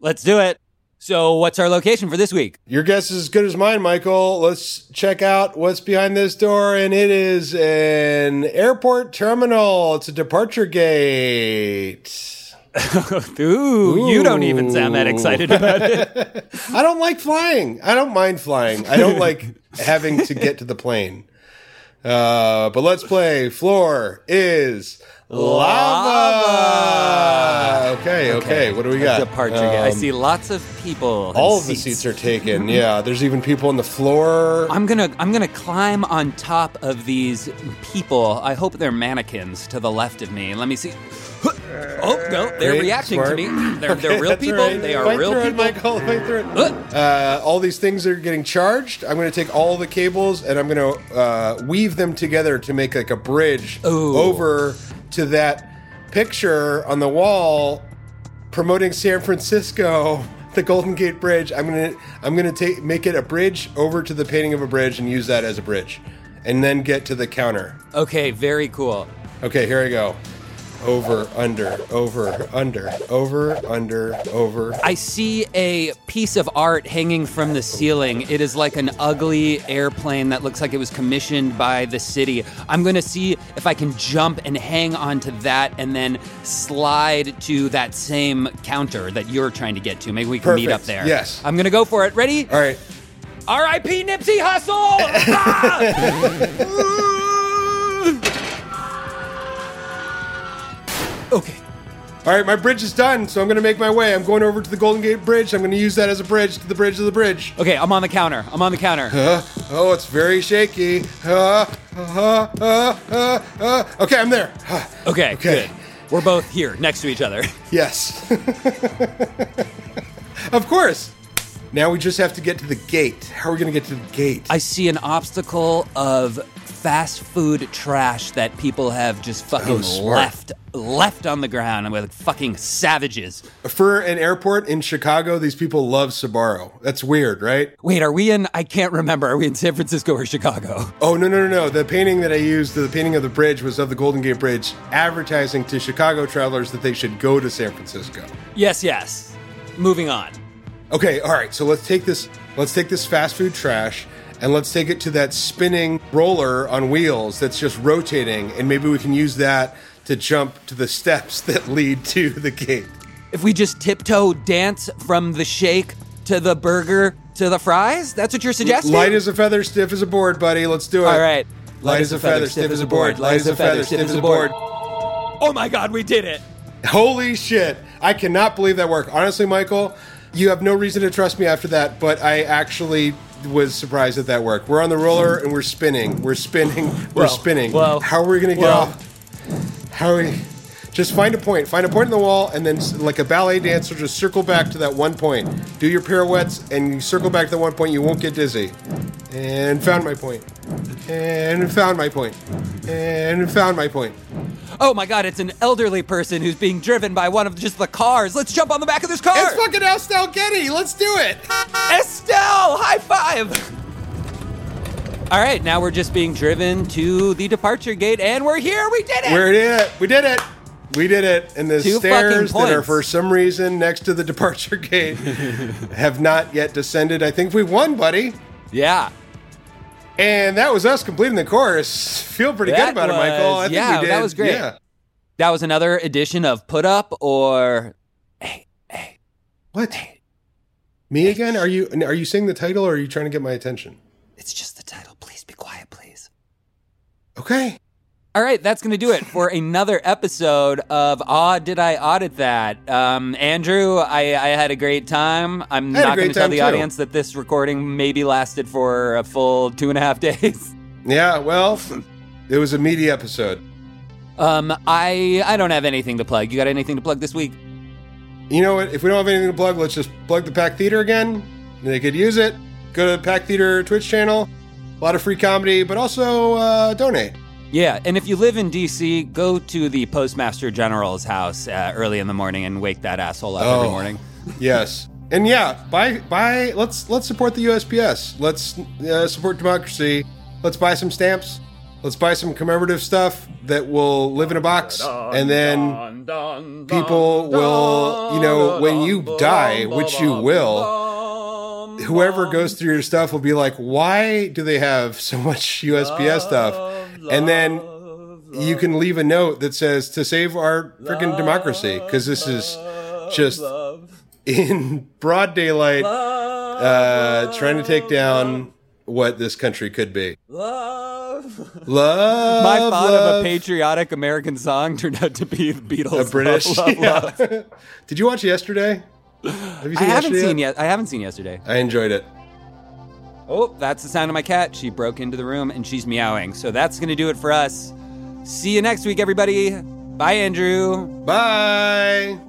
Let's do it. So, what's our location for this week? Your guess is as good as mine, Michael. Let's check out what's behind this door, and it is an airport terminal. It's a departure gate. Ooh, you don't even sound that excited about it. I don't like flying. I don't mind flying. I don't like having to get to the plane. Uh, but let's play. Floor is lava. Okay, okay. What do we got? Departure gate. I Um, see lots of people. All of the seats are taken. Yeah, there's even people on the floor. I'm gonna I'm gonna climb on top of these people. I hope they're mannequins to the left of me. Let me see. Oh no, they're Great, reacting smart. to me. They're they're real That's people. right. They are Fight real through it, people. Michael. Fight through it. Uh, all these things are getting charged. I'm going to take all the cables and I'm going to uh, weave them together to make like a bridge Ooh. over to that picture on the wall promoting San Francisco, the Golden Gate Bridge. I'm gonna I'm gonna take make it a bridge over to the painting of a bridge and use that as a bridge. and then get to the counter. Okay, very cool. Okay, here I go. Over, under, over, under, over, under, over. I see a piece of art hanging from the ceiling. It is like an ugly airplane that looks like it was commissioned by the city. I'm going to see if I can jump and hang onto that and then slide to that same counter that you're trying to get to. Maybe we can meet up there. Yes. I'm going to go for it. Ready? All right. R.I.P. Nipsey Hussle! Ah! Okay. All right, my bridge is done, so I'm going to make my way. I'm going over to the Golden Gate Bridge. I'm going to use that as a bridge to the bridge of the bridge. Okay, I'm on the counter. I'm on the counter. Uh, oh, it's very shaky. Uh, uh, uh, uh, uh. Okay, I'm there. Uh, Okay, Okay. good. We're both here next to each other. yes. of course. Now we just have to get to the gate. How are we going to get to the gate? I see an obstacle of fast food trash that people have just fucking left left on the ground and we're like fucking savages. For an airport in Chicago, these people love Sbarro. That's weird, right? Wait, are we in I can't remember. Are we in San Francisco or Chicago? Oh, no, no, no, no. The painting that I used, the painting of the bridge was of the Golden Gate Bridge, advertising to Chicago travelers that they should go to San Francisco. Yes, yes. Moving on. Okay, all right. So let's take this let's take this fast food trash and let's take it to that spinning roller on wheels that's just rotating and maybe we can use that to jump to the steps that lead to the gate. If we just tiptoe dance from the shake to the burger to the fries, that's what you're suggesting? Light as a feather, stiff as a board, buddy. Let's do it. All right. Light as a feather, stiff as a board. Light as a feather, stiff as a board. Oh my god, we did it. Holy shit. I cannot believe that worked. Honestly, Michael, you have no reason to trust me after that, but I actually was surprised that that worked. We're on the roller and we're spinning. We're spinning. We're Well, spinning. well, How are we going to get well. off? How are we? Just find a point. Find a point in the wall, and then, like a ballet dancer, just circle back to that one point. Do your pirouettes, and you circle back to that one point. You won't get dizzy. And found my point. And found my point. And found my point. Oh my god, it's an elderly person who's being driven by one of just the cars. Let's jump on the back of this car. It's fucking Estelle Getty. Let's do it. Estelle, high five. All right, now we're just being driven to the departure gate, and we're here. We did it. We did it. We did it. We did it. And the Two stairs fucking that are points. for some reason next to the departure gate have not yet descended. I think we won, buddy. yeah. And that was us completing the course. Feel pretty That good about it, Michael. was- I think yeah, we did. that was great. Yeah. That was another edition of Put Up or Hey, hey. What? Me again? Are you are you saying the title or are you trying to get my attention? It's just the title. Please be quiet, please. Okay. All right, that's going to do it for another episode of Aw, Did I Audit That? Um, Andrew, I, I had a great time. I'm not going to tell the too. audience that this recording maybe lasted for a full two and a half days. Yeah, well, it was a meaty episode. Um, I I don't have anything to plug. You got anything to plug this week? You know what? If we don't have anything to plug, let's just plug the Pack Theater again. They could use it. Go to Pack Theater Twitch channel. A lot of free comedy, but also uh, donate. Yeah, and if you live in DC, go to the Postmaster General's house uh, early in the morning and wake that asshole up every Oh. morning. yes, and yeah, buy buy. Let's let's support the USPS. Let's uh, support democracy. Let's buy some stamps. Let's buy some commemorative stuff that will live in a box, and then people will, you know, when you die, which you will, whoever goes through your stuff will be like, why do they have so much USPS stuff? And then you can leave a note that says to save our freaking democracy because this is just in broad daylight uh, trying to take down what this country could be. Love. Love. My thought of a patriotic American song turned out to be the Beatles. a British. Love, love, yeah. love. Did you watch yesterday? Have you I haven't yesterday seen yet. I haven't seen yesterday. I enjoyed it. Oh, that's the sound of my cat. She broke into the room and she's meowing. So that's going to do it for us. See you next week, everybody. Bye, Andrew. Bye.